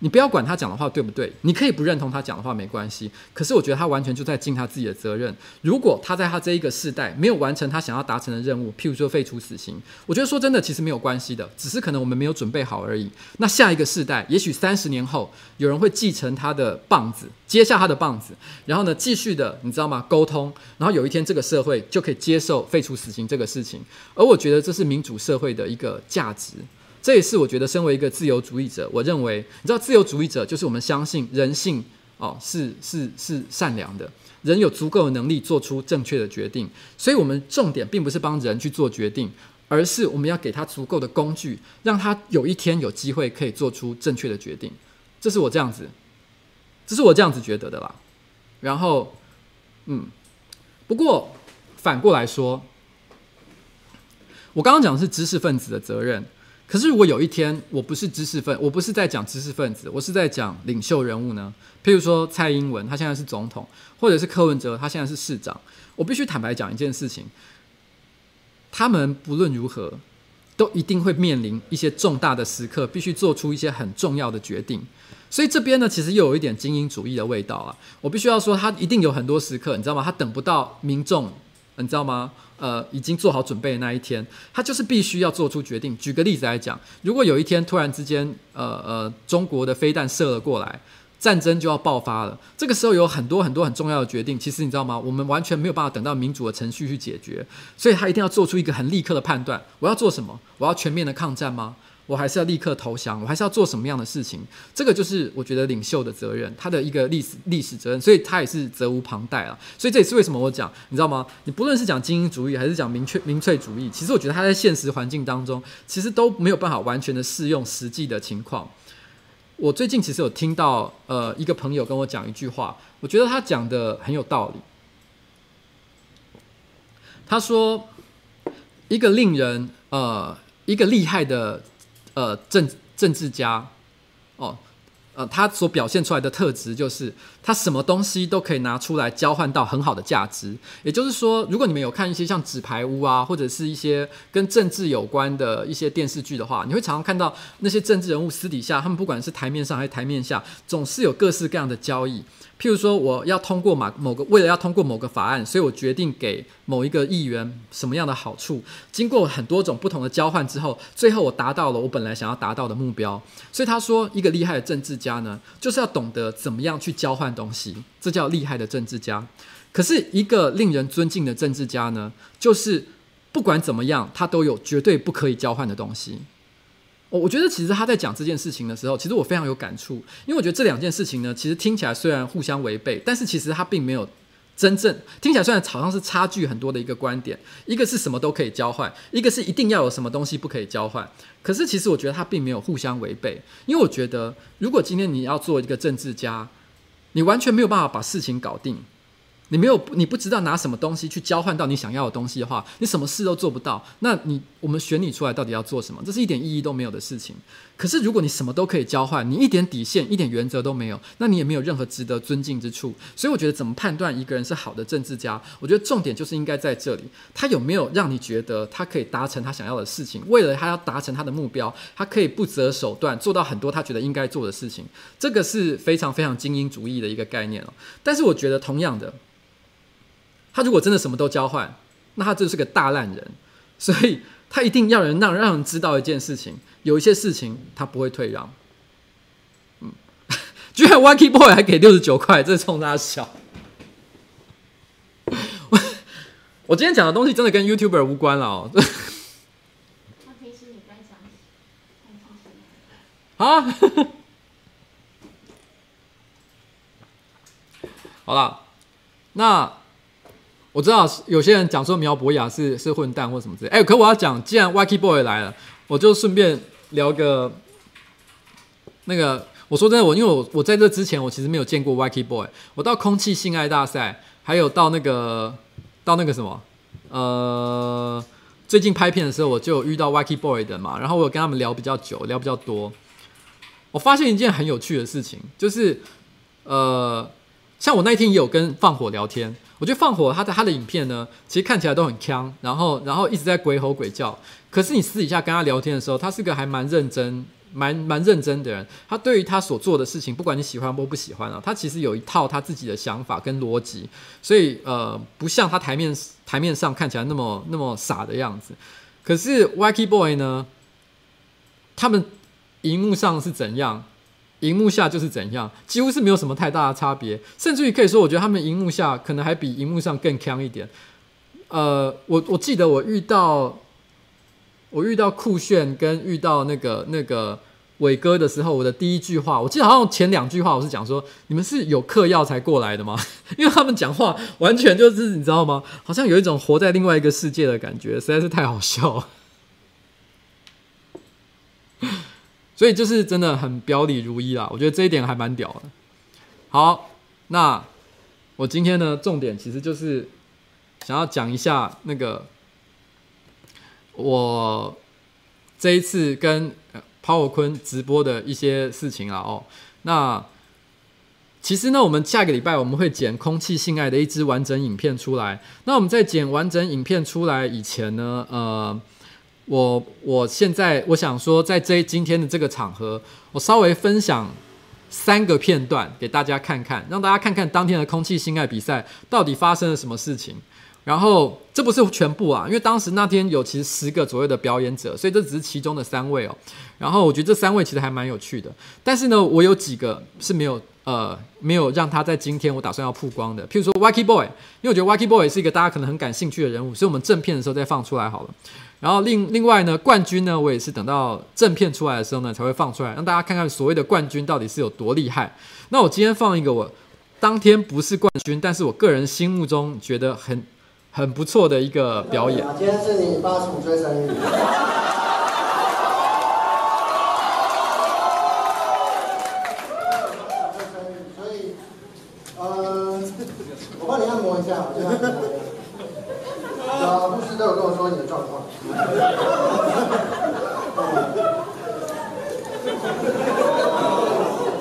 你不要管他讲的话对不对，你可以不认同他讲的话没关系。可是我觉得他完全就在尽他自己的责任。如果他在他这一个世代没有完成他想要达成的任务，譬如说废除死刑，我觉得说真的其实没有关系的，只是可能我们没有准备好而已。那下一个世代，也许三十年后有人会继承他的棒子，接下他的棒子，然后呢继续的，你知道吗？沟通，然后有一天这个社会就可以接受废除死刑这个事情。而我觉得这是民主社会的一个价值。这也是我觉得，身为一个自由主义者，我认为，你知道，自由主义者就是我们相信人性哦，是是是善良的，人有足够的能力做出正确的决定，所以我们重点并不是帮人去做决定，而是我们要给他足够的工具，让他有一天有机会可以做出正确的决定。这是我这样子，这是我这样子觉得的啦。然后，嗯，不过反过来说，我刚刚讲的是知识分子的责任。可是，如果有一天我不是知识分，我不是在讲知识分子，我是在讲领袖人物呢？譬如说蔡英文，他现在是总统，或者是柯文哲，他现在是市长。我必须坦白讲一件事情，他们不论如何，都一定会面临一些重大的时刻，必须做出一些很重要的决定。所以这边呢，其实又有一点精英主义的味道啊。我必须要说，他一定有很多时刻，你知道吗？他等不到民众。你知道吗？呃，已经做好准备的那一天，他就是必须要做出决定。举个例子来讲，如果有一天突然之间，呃呃，中国的飞弹射了过来，战争就要爆发了，这个时候有很多很多很重要的决定。其实你知道吗？我们完全没有办法等到民主的程序去解决，所以他一定要做出一个很立刻的判断：我要做什么？我要全面的抗战吗？我还是要立刻投降，我还是要做什么样的事情？这个就是我觉得领袖的责任，他的一个历史历史责任，所以他也是责无旁贷啊。所以这也是为什么我讲，你知道吗？你不论是讲精英主义还是讲民粹民粹主义，其实我觉得他在现实环境当中，其实都没有办法完全的适用实际的情况。我最近其实有听到呃一个朋友跟我讲一句话，我觉得他讲的很有道理。他说，一个令人呃一个厉害的呃政政治家哦。呃，他所表现出来的特质就是，他什么东西都可以拿出来交换到很好的价值。也就是说，如果你们有看一些像《纸牌屋》啊，或者是一些跟政治有关的一些电视剧的话，你会常常看到那些政治人物私底下，他们不管是台面上还是台面下，总是有各式各样的交易。譬如说，我要通过某某个，为了要通过某个法案，所以我决定给某一个议员什么样的好处。经过很多种不同的交换之后，最后我达到了我本来想要达到的目标。所以他说，一个厉害的政治家呢，就是要懂得怎么样去交换东西，这叫厉害的政治家。可是，一个令人尊敬的政治家呢，就是不管怎么样，他都有绝对不可以交换的东西。我我觉得其实他在讲这件事情的时候，其实我非常有感触，因为我觉得这两件事情呢，其实听起来虽然互相违背，但是其实他并没有真正听起来虽然好像是差距很多的一个观点，一个是什么都可以交换，一个是一定要有什么东西不可以交换，可是其实我觉得他并没有互相违背，因为我觉得如果今天你要做一个政治家，你完全没有办法把事情搞定。你没有，你不知道拿什么东西去交换到你想要的东西的话，你什么事都做不到。那你我们选你出来到底要做什么？这是一点意义都没有的事情。可是如果你什么都可以交换，你一点底线、一点原则都没有，那你也没有任何值得尊敬之处。所以我觉得，怎么判断一个人是好的政治家？我觉得重点就是应该在这里：他有没有让你觉得他可以达成他想要的事情？为了他要达成他的目标，他可以不择手段做到很多他觉得应该做的事情。这个是非常非常精英主义的一个概念哦。但是我觉得，同样的。他如果真的什么都交换，那他就是个大烂人，所以他一定要人让让人知道一件事情，有一些事情他不会退让。嗯，居然 Wacky Boy 还给六十九块，这是冲他笑。我 我今天讲的东西真的跟 YouTuber 无关了哦。啊，好了，那。我知道有些人讲说苗博雅是是混蛋或什么之类，哎，可我要讲，既然 Wacky Boy 来了，我就顺便聊个那个。我说真的，我因为我我在这之前，我其实没有见过 Wacky Boy。我到空气性爱大赛，还有到那个到那个什么，呃，最近拍片的时候，我就遇到 Wacky Boy 的嘛，然后我有跟他们聊比较久，聊比较多。我发现一件很有趣的事情，就是呃，像我那一天也有跟放火聊天。我觉得放火他的他的影片呢，其实看起来都很锵，然后然后一直在鬼吼鬼叫。可是你私底下跟他聊天的时候，他是个还蛮认真、蛮蛮认真的人。他对于他所做的事情，不管你喜欢或不喜欢啊，他其实有一套他自己的想法跟逻辑。所以呃，不像他台面台面上看起来那么那么傻的样子。可是 Wacky Boy 呢，他们荧幕上是怎样？荧幕下就是怎样，几乎是没有什么太大的差别，甚至于可以说，我觉得他们荧幕下可能还比荧幕上更强一点。呃，我我记得我遇到我遇到酷炫跟遇到那个那个伟哥的时候，我的第一句话，我记得好像前两句话我是讲说，你们是有嗑药才过来的吗？因为他们讲话完全就是你知道吗？好像有一种活在另外一个世界的感觉，实在是太好笑了。所以就是真的很表里如一啦，我觉得这一点还蛮屌的。好，那我今天呢，重点其实就是想要讲一下那个我这一次跟抛火坤直播的一些事情啊。哦，那其实呢，我们下个礼拜我们会剪空气性爱的一支完整影片出来。那我们在剪完整影片出来以前呢，呃。我我现在我想说，在这今天的这个场合，我稍微分享三个片段给大家看看，让大家看看当天的空气性爱比赛到底发生了什么事情。然后这不是全部啊，因为当时那天有其实十个左右的表演者，所以这只是其中的三位哦。然后我觉得这三位其实还蛮有趣的，但是呢，我有几个是没有呃没有让他在今天我打算要曝光的，譬如说 Wacky Boy，因为我觉得 Wacky Boy 是一个大家可能很感兴趣的人物，所以我们正片的时候再放出来好了。然后另另外呢，冠军呢，我也是等到正片出来的时候呢，才会放出来，让大家看看所谓的冠军到底是有多厉害。那我今天放一个我当天不是冠军，但是我个人心目中觉得很很不错的一个表演。今天是你八十五岁生日。所以，呃，我帮你按摩一下，这样。啊，护士都有跟我说你的状况。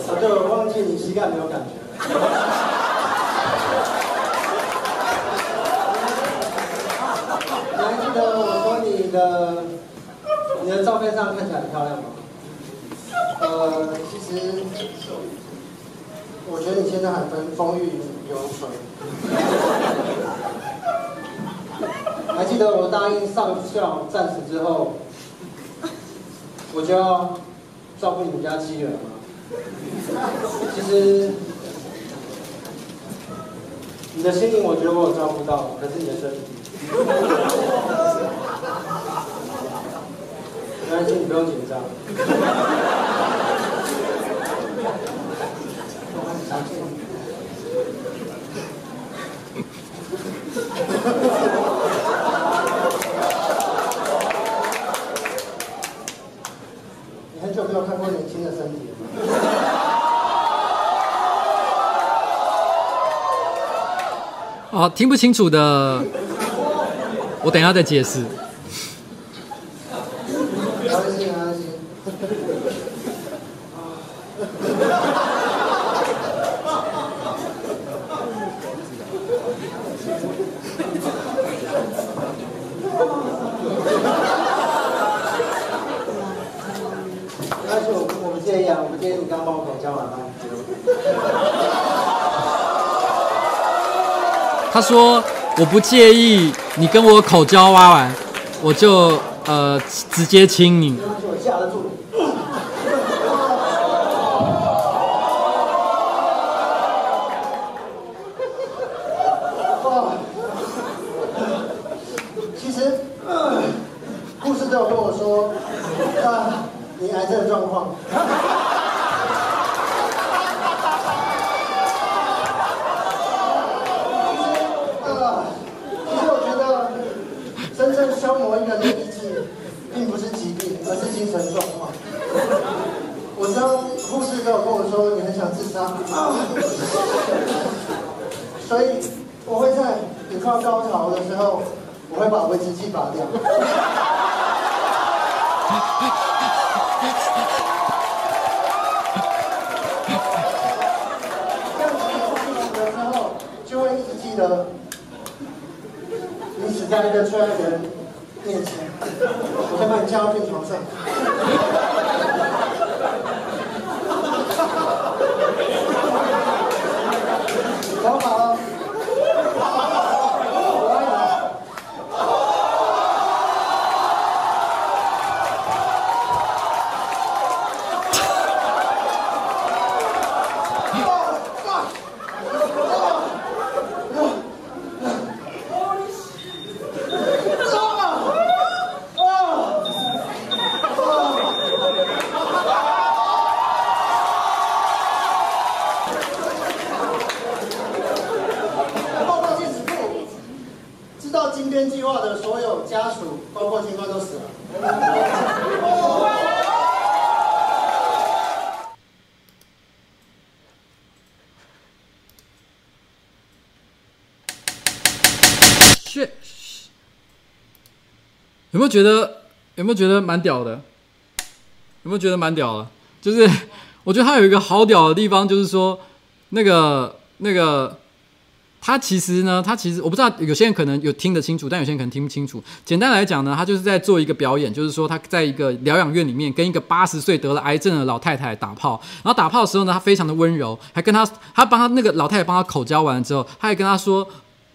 我就忘记你膝盖没有感觉。你还记得我说你的你的照片上看起来很漂亮吗？呃，其实我觉得你现在还分风韵犹存。还记得我答应上校战死之后，我就要照顾你们家七人吗？其实你的心灵我觉得我有照顾到，可是你的身体，没关系，你不用紧张。相信没有看过年轻的身体。听不清楚的，我等一下再解释。他说：“我不介意你跟我口交挖完，我就呃直接亲你。”有没有觉得？有没有觉得蛮屌的？有没有觉得蛮屌的？就是 我觉得他有一个好屌的地方，就是说那个那个他其实呢，他其实我不知道，有些人可能有听得清楚，但有些人可能听不清楚。简单来讲呢，他就是在做一个表演，就是说他在一个疗养院里面跟一个八十岁得了癌症的老太太打炮，然后打炮的时候呢，他非常的温柔，还跟他他帮他那个老太太帮他口交完了之后，他还跟他说。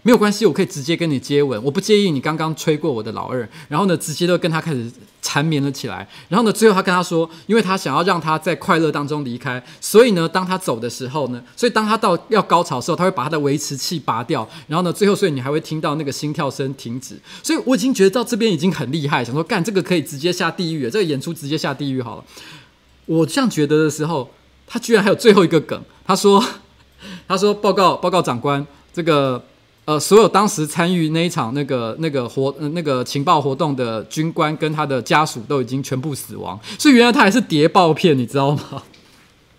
没有关系，我可以直接跟你接吻，我不介意你刚刚吹过我的老二。然后呢，直接就跟他开始缠绵了起来。然后呢，最后他跟他说，因为他想要让他在快乐当中离开，所以呢，当他走的时候呢，所以当他到要高潮的时候，他会把他的维持器拔掉。然后呢，最后所以你还会听到那个心跳声停止。所以我已经觉得到这边已经很厉害，想说干这个可以直接下地狱，这个演出直接下地狱好了。我这样觉得的时候，他居然还有最后一个梗，他说，他说报告报告长官，这个。呃，所有当时参与那一场那个那个活那个情报活动的军官跟他的家属都已经全部死亡，所以原来他还是谍报片，你知道吗？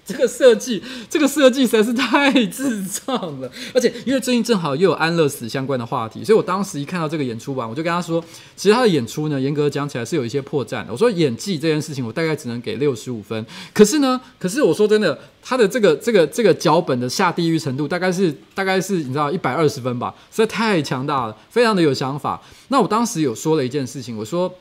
这个设计，这个设计实在是太智障了。而且因为最近正好又有安乐死相关的话题，所以我当时一看到这个演出完，我就跟他说，其实他的演出呢，严格讲起来是有一些破绽的。我说演技这件事情，我大概只能给六十五分。可是呢，可是我说真的，他的这个这个这个脚本的下地狱程度，大概是大概是你知道一百二十分吧，实在太强大了，非常的有想法。那我当时有说了一件事情，我说。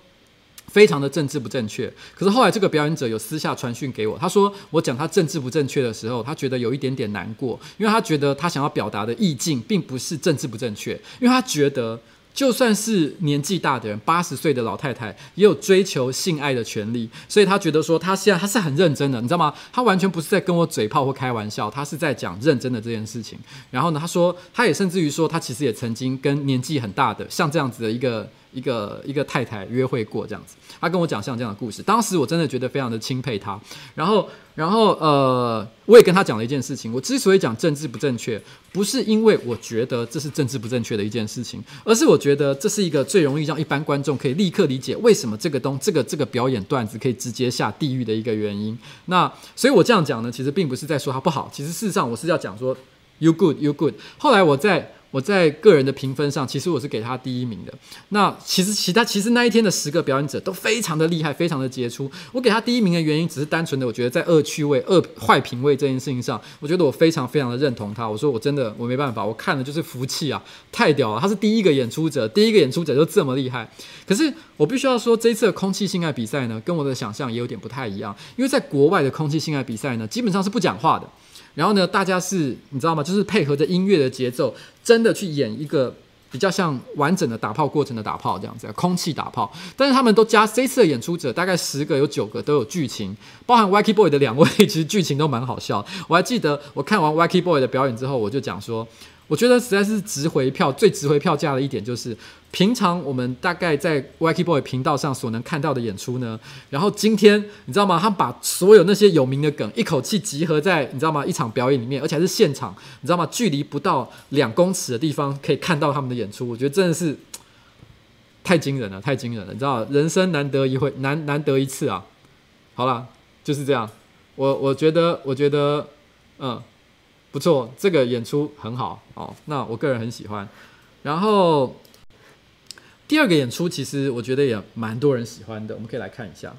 非常的政治不正确，可是后来这个表演者有私下传讯给我，他说我讲他政治不正确的时候，他觉得有一点点难过，因为他觉得他想要表达的意境并不是政治不正确，因为他觉得就算是年纪大的人，八十岁的老太太也有追求性爱的权利，所以他觉得说他现在他是很认真的，你知道吗？他完全不是在跟我嘴炮或开玩笑，他是在讲认真的这件事情。然后呢，他说他也甚至于说他其实也曾经跟年纪很大的像这样子的一个。一个一个太太约会过这样子，他跟我讲像这样的故事，当时我真的觉得非常的钦佩他。然后，然后呃，我也跟他讲了一件事情。我之所以讲政治不正确，不是因为我觉得这是政治不正确的一件事情，而是我觉得这是一个最容易让一般观众可以立刻理解为什么这个东这个这个表演段子可以直接下地狱的一个原因。那所以我这样讲呢，其实并不是在说他不好，其实事实上我是要讲说 you good you good。后来我在。我在个人的评分上，其实我是给他第一名的。那其实其他其实那一天的十个表演者都非常的厉害，非常的杰出。我给他第一名的原因，只是单纯的我觉得在恶趣味、恶坏品味这件事情上，我觉得我非常非常的认同他。我说我真的我没办法，我看了就是服气啊，太屌了！他是第一个演出者，第一个演出者就这么厉害。可是我必须要说，这一次的空气性爱比赛呢，跟我的想象也有点不太一样。因为在国外的空气性爱比赛呢，基本上是不讲话的。然后呢，大家是你知道吗？就是配合着音乐的节奏，真的去演一个比较像完整的打炮过程的打炮这样子，空气打炮。但是他们都加这次的演出者，大概十个有九个都有剧情，包含 Wacky Boy 的两位，其实剧情都蛮好笑。我还记得我看完 Wacky Boy 的表演之后，我就讲说。我觉得实在是值回票，最值回票价的一点就是，平常我们大概在 w a k y Boy 频道上所能看到的演出呢，然后今天你知道吗？他把所有那些有名的梗一口气集合在你知道吗？一场表演里面，而且还是现场，你知道吗？距离不到两公尺的地方可以看到他们的演出，我觉得真的是太惊人了，太惊人了！你知道，人生难得一回，难难得一次啊！好了，就是这样。我我觉得，我觉得，嗯。不错，这个演出很好哦，那我个人很喜欢。然后第二个演出，其实我觉得也蛮多人喜欢的，我们可以来看一下。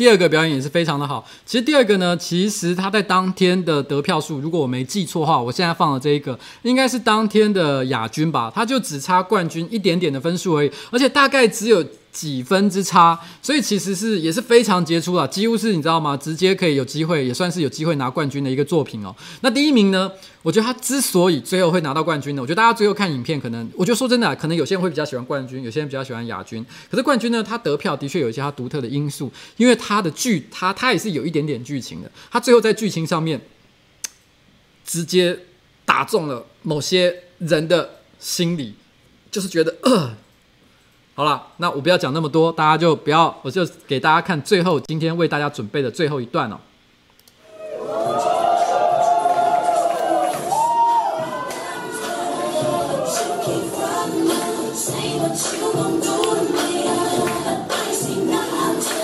第二个表演也是非常的好。其实第二个呢，其实他在当天的得票数，如果我没记错的话，我现在放的这一个应该是当天的亚军吧，他就只差冠军一点点的分数而已，而且大概只有。几分之差，所以其实是也是非常杰出啦，几乎是你知道吗？直接可以有机会，也算是有机会拿冠军的一个作品哦。那第一名呢？我觉得他之所以最后会拿到冠军呢，我觉得大家最后看影片，可能我觉得说真的，可能有些人会比较喜欢冠军，有些人比较喜欢亚军。可是冠军呢，他得票的确有一些他独特的因素，因为他的剧，他他也是有一点点剧情的。他最后在剧情上面直接打中了某些人的心理，就是觉得呃。好了，那我不要讲那么多，大家就不要，我就给大家看最后今天为大家准备的最后一段哦。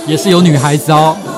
也是有女孩子哦。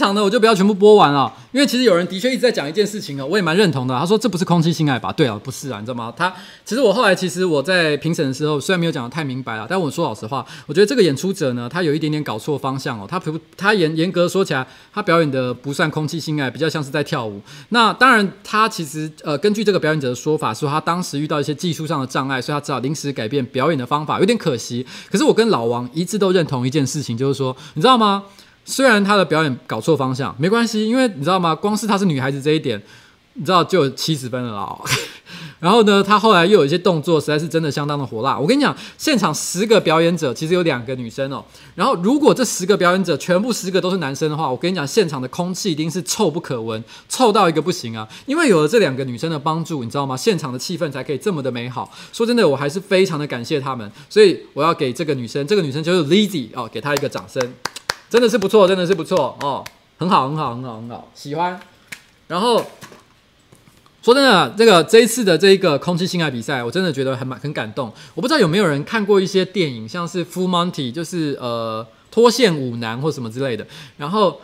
场呢，我就不要全部播完了，因为其实有人的确一直在讲一件事情哦，我也蛮认同的。他说这不是空气性爱吧？对啊，不是啊，你知道吗？他其实我后来其实我在评审的时候，虽然没有讲得太明白了，但我说老实话，我觉得这个演出者呢，他有一点点搞错方向哦。他不，他严严格说起来，他表演的不算空气性爱，比较像是在跳舞。那当然，他其实呃，根据这个表演者的说法，说他当时遇到一些技术上的障碍，所以他只好临时改变表演的方法，有点可惜。可是我跟老王一致都认同一件事情，就是说，你知道吗？虽然她的表演搞错方向，没关系，因为你知道吗？光是她是女孩子这一点，你知道就有七十分了啦。然后呢，她后来又有一些动作，实在是真的相当的火辣。我跟你讲，现场十个表演者，其实有两个女生哦。然后如果这十个表演者全部十个都是男生的话，我跟你讲，现场的空气一定是臭不可闻，臭到一个不行啊！因为有了这两个女生的帮助，你知道吗？现场的气氛才可以这么的美好。说真的，我还是非常的感谢他们，所以我要给这个女生，这个女生就是 Lizzy 哦，给她一个掌声。真的是不错，真的是不错哦，很好，很好，很好，很好，喜欢。然后说真的，这个这一次的这一个空气性爱比赛，我真的觉得很蛮很感动。我不知道有没有人看过一些电影，像是 Full Monty，就是呃脱线舞男或什么之类的。然后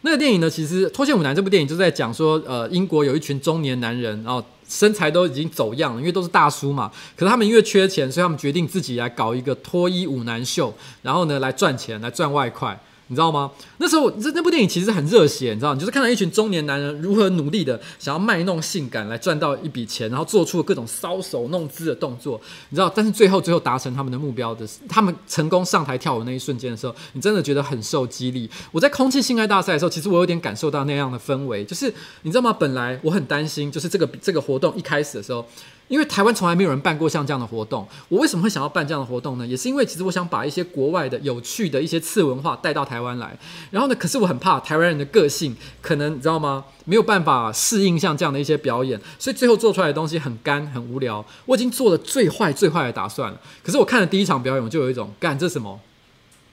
那个电影呢，其实脱线舞男这部电影就在讲说，呃，英国有一群中年男人，然后身材都已经走样了，因为都是大叔嘛。可是他们因为缺钱，所以他们决定自己来搞一个脱衣舞男秀，然后呢来赚钱，来赚外快。你知道吗？那时候这那部电影其实很热血，你知道，你就是看到一群中年男人如何努力的想要卖弄性感来赚到一笔钱，然后做出各种搔首弄姿的动作，你知道，但是最后最后达成他们的目标的，他们成功上台跳舞那一瞬间的时候，你真的觉得很受激励。我在空气性爱大赛的时候，其实我有点感受到那样的氛围，就是你知道吗？本来我很担心，就是这个这个活动一开始的时候。因为台湾从来没有人办过像这样的活动，我为什么会想要办这样的活动呢？也是因为其实我想把一些国外的有趣的一些次文化带到台湾来。然后呢，可是我很怕台湾人的个性，可能你知道吗？没有办法适应像这样的一些表演，所以最后做出来的东西很干很无聊。我已经做了最坏最坏的打算了。可是我看了第一场表演，我就有一种干这什么，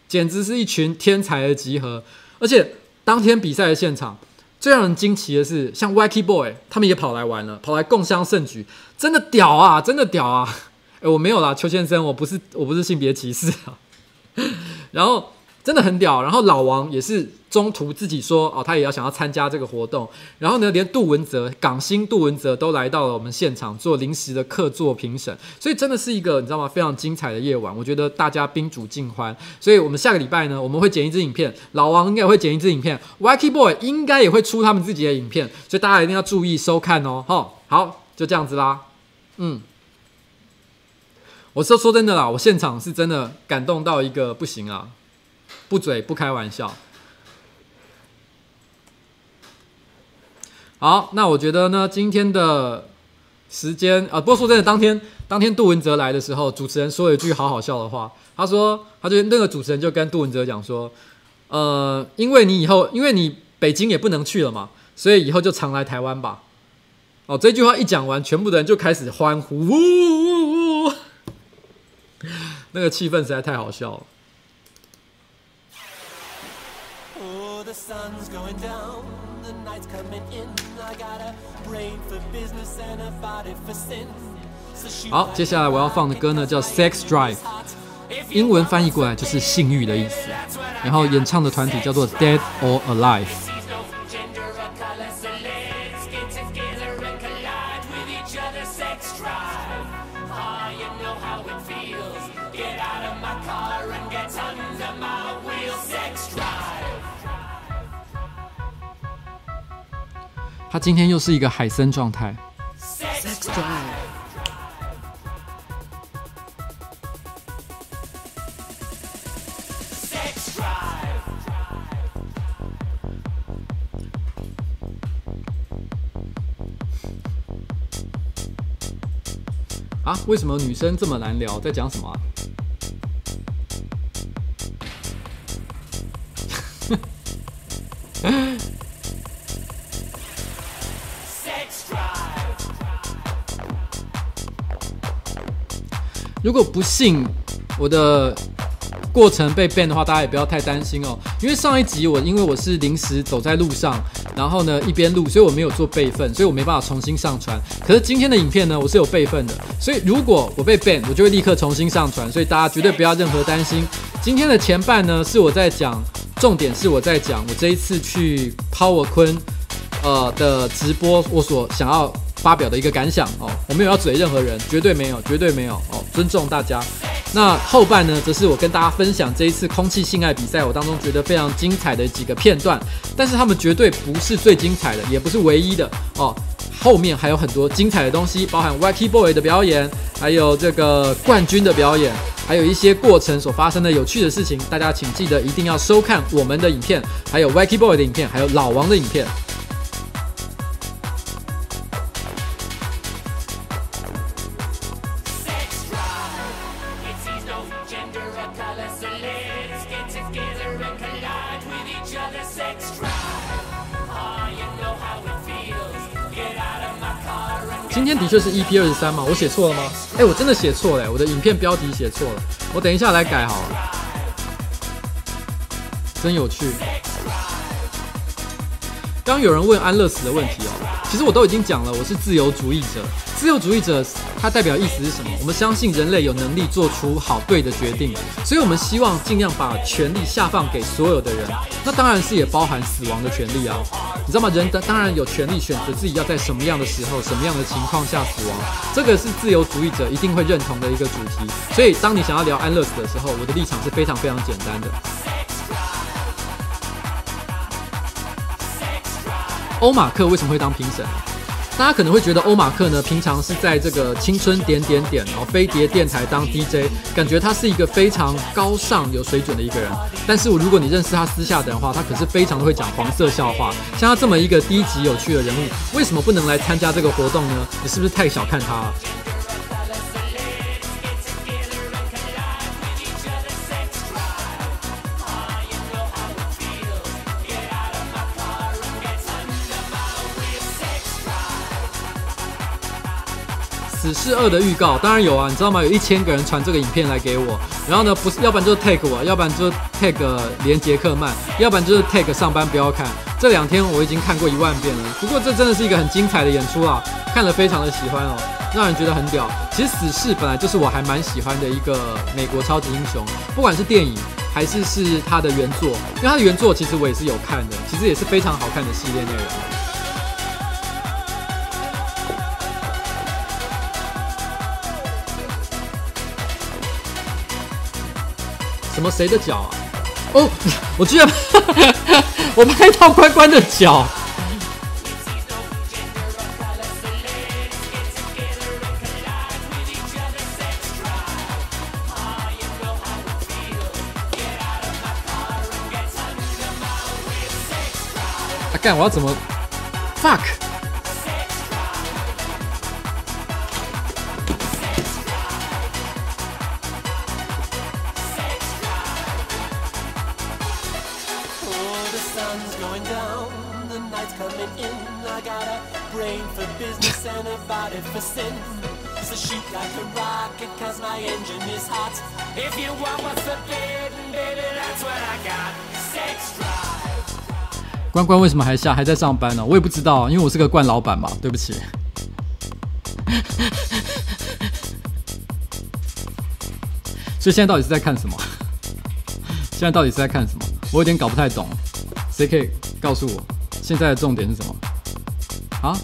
简直是一群天才的集合。而且当天比赛的现场。最让人惊奇的是，像 Wacky Boy 他们也跑来玩了，跑来共襄盛举，真的屌啊，真的屌啊！诶，我没有啦，邱先生，我不是，我不是性别歧视啊。然后。真的很屌，然后老王也是中途自己说哦，他也要想要参加这个活动，然后呢，连杜文泽港星杜文泽都来到了我们现场做临时的客座评审，所以真的是一个你知道吗？非常精彩的夜晚，我觉得大家宾主尽欢，所以我们下个礼拜呢，我们会剪一支影片，老王应该也会剪一支影片，Wacky Boy 应该也会出他们自己的影片，所以大家一定要注意收看哦，哈，好，就这样子啦，嗯，我说说真的啦，我现场是真的感动到一个不行啊。不嘴不开玩笑。好，那我觉得呢，今天的时间啊，不过说真的，当天当天杜文泽来的时候，主持人说了一句好好笑的话。他说，他就那个主持人就跟杜文泽讲说，呃，因为你以后因为你北京也不能去了嘛，所以以后就常来台湾吧。哦，这句话一讲完，全部的人就开始欢呼，呜呜呜，那个气氛实在太好笑了。好，接下来我要放的歌呢叫《Sex Drive》，英文翻译过来就是性欲的意思。然后演唱的团体叫做 Dead or Alive。他今天又是一个海参状态。Sex drive。啊？为什么女生这么难聊？在讲什么啊？如果不幸我的过程被 ban 的话，大家也不要太担心哦。因为上一集我因为我是临时走在路上，然后呢一边录，所以我没有做备份，所以我没办法重新上传。可是今天的影片呢，我是有备份的，所以如果我被 ban，我就会立刻重新上传，所以大家绝对不要任何担心。今天的前半呢是我在讲，重点是我在讲我这一次去 PowerCon 呃的直播，我所想要。发表的一个感想哦，我没有要嘴任何人，绝对没有，绝对没有哦，尊重大家。那后半呢，则是我跟大家分享这一次空气性爱比赛，我当中觉得非常精彩的几个片段，但是他们绝对不是最精彩的，也不是唯一的哦。后面还有很多精彩的东西，包含 Wacky Boy 的表演，还有这个冠军的表演，还有一些过程所发生的有趣的事情，大家请记得一定要收看我们的影片，还有 Wacky Boy 的影片，还有老王的影片。的确是 EP 二十三吗？我写错了吗？哎、我真的写错了，我的影片标题写错了，我等一下来改好了。真有趣。刚有人问安乐死的问题哦，其实我都已经讲了，我是自由主义者。自由主义者，它代表意思是什么？我们相信人类有能力做出好对的决定，所以我们希望尽量把权力下放给所有的人。那当然是也包含死亡的权利啊，你知道吗？人的当然有权利选择自己要在什么样的时候、什么样的情况下死亡，这个是自由主义者一定会认同的一个主题。所以，当你想要聊安乐死的时候，我的立场是非常非常简单的。欧马克为什么会当评审？大家可能会觉得欧马克呢，平常是在这个青春点点点哦，飞碟电台当 DJ，感觉他是一个非常高尚、有水准的一个人。但是，我如果你认识他私下的话，他可是非常会讲黄色笑话。像他这么一个低级有趣的人物，为什么不能来参加这个活动呢？你是不是太小看他了？死侍二的预告当然有啊，你知道吗？有一千个人传这个影片来给我，然后呢，不是，要不然就 tag 我，要不然就 tag 连杰克曼，要不然就是 tag 上班不要看。这两天我已经看过一万遍了。不过这真的是一个很精彩的演出啊，看了非常的喜欢哦，让人觉得很屌。其实死侍本来就是我还蛮喜欢的一个美国超级英雄，不管是电影还是是他的原作，因为他的原作其实我也是有看的，其实也是非常好看的系列内容。什么谁的脚啊？哦，我居然 我拍到关关的脚。啊干！我要怎么？Fuck！关关为什么还下还在上班呢？我也不知道，因为我是个惯老板嘛。对不起。所以现在到底是在看什么？现在到底是在看什么？我有点搞不太懂。谁可以告诉我现在的重点是什么？啊？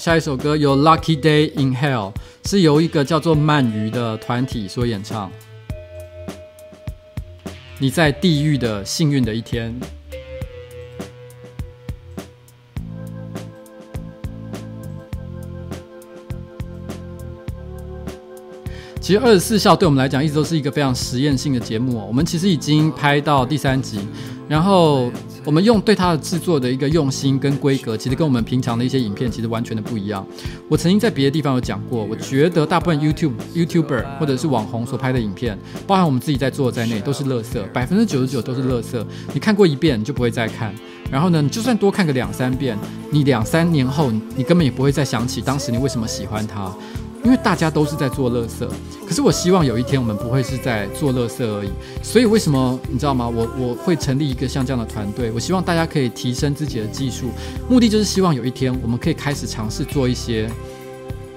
下一首歌由 Lucky Day in Hell，是由一个叫做鳗鱼的团体所演唱。你在地狱的幸运的一天。其实二十四孝对我们来讲一直都是一个非常实验性的节目、哦。我们其实已经拍到第三集，然后我们用对它的制作的一个用心跟规格，其实跟我们平常的一些影片其实完全的不一样。我曾经在别的地方有讲过，我觉得大部分 YouTube YouTuber 或者是网红所拍的影片，包含我们自己在做在内，都是垃圾，百分之九十九都是垃圾。你看过一遍，你就不会再看。然后呢，你就算多看个两三遍，你两三年后，你根本也不会再想起当时你为什么喜欢它。因为大家都是在做垃圾，可是我希望有一天我们不会是在做垃圾而已。所以为什么你知道吗？我我会成立一个像这样的团队，我希望大家可以提升自己的技术，目的就是希望有一天我们可以开始尝试做一些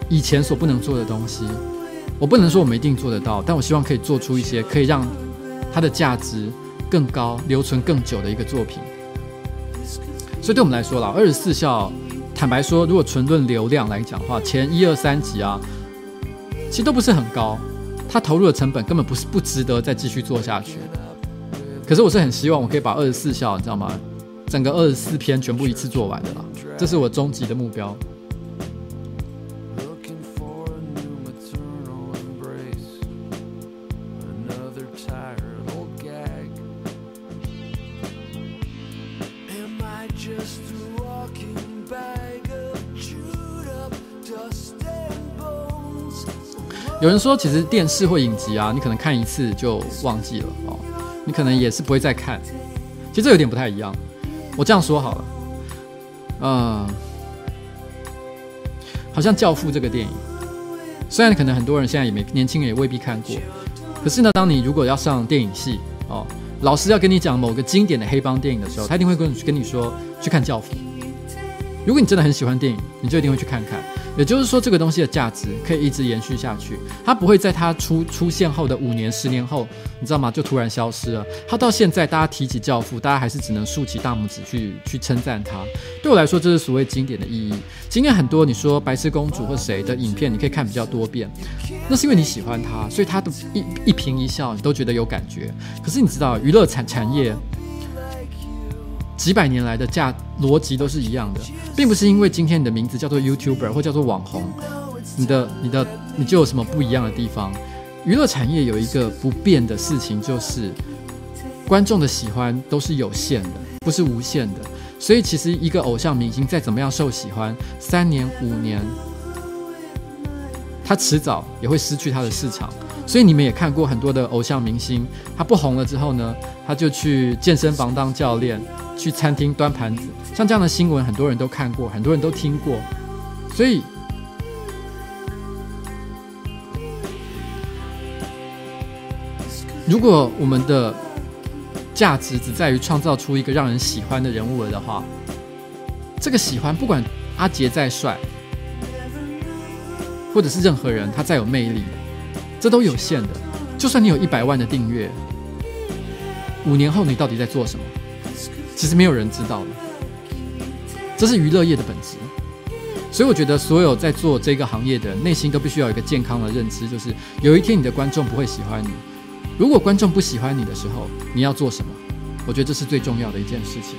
以前所不能做的东西。我不能说我们一定做得到，但我希望可以做出一些可以让它的价值更高、留存更久的一个作品。所以对我们来说啦，二十四孝。坦白说，如果纯论流量来讲的话，前一二三集啊，其实都不是很高，它投入的成本根本不是不值得再继续做下去。可是我是很希望我可以把二十四孝，你知道吗？整个二十四篇全部一次做完的啦，这是我终极的目标。有人说，其实电视或影集啊，你可能看一次就忘记了哦，你可能也是不会再看。其实这有点不太一样。我这样说好了，嗯，好像《教父》这个电影，虽然可能很多人现在也没年轻人也未必看过，可是呢，当你如果要上电影系哦，老师要跟你讲某个经典的黑帮电影的时候，他一定会跟跟你说去看《教父》。如果你真的很喜欢电影，你就一定会去看看。也就是说，这个东西的价值可以一直延续下去，它不会在它出出现后的五年、十年后，你知道吗？就突然消失了。它到现在，大家提起教父，大家还是只能竖起大拇指去去称赞它。对我来说，这是所谓经典的意义。今天很多你说白痴公主或谁的影片，你可以看比较多遍，那是因为你喜欢它，所以它的一一颦一笑，你都觉得有感觉。可是你知道，娱乐产产业。几百年来的价逻辑都是一样的，并不是因为今天你的名字叫做 YouTuber 或叫做网红，你的、你的、你就有什么不一样的地方。娱乐产业有一个不变的事情，就是观众的喜欢都是有限的，不是无限的。所以其实一个偶像明星再怎么样受喜欢，三年、五年，他迟早也会失去他的市场。所以你们也看过很多的偶像明星，他不红了之后呢，他就去健身房当教练。去餐厅端盘子，像这样的新闻，很多人都看过，很多人都听过。所以，如果我们的价值只在于创造出一个让人喜欢的人物了的话，这个喜欢，不管阿杰再帅，或者是任何人他再有魅力，这都有限的。就算你有一百万的订阅，五年后你到底在做什么？其实没有人知道，这是娱乐业的本质。所以我觉得，所有在做这个行业的，内心都必须要有一个健康的认知，就是有一天你的观众不会喜欢你。如果观众不喜欢你的时候，你要做什么？我觉得这是最重要的一件事情。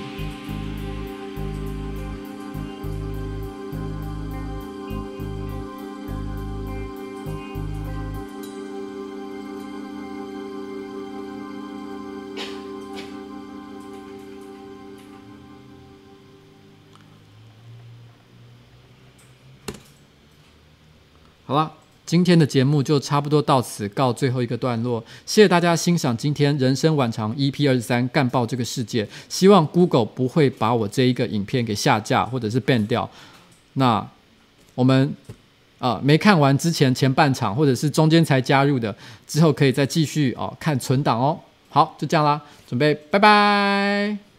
好了，今天的节目就差不多到此告最后一个段落。谢谢大家欣赏今天人生晚长 EP 二十三干爆这个世界。希望 Google 不会把我这一个影片给下架或者是 ban 掉。那我们啊、没看完之前前半场或者是中间才加入的，之后可以再继续哦看存档哦。好，就这样啦，准备拜拜。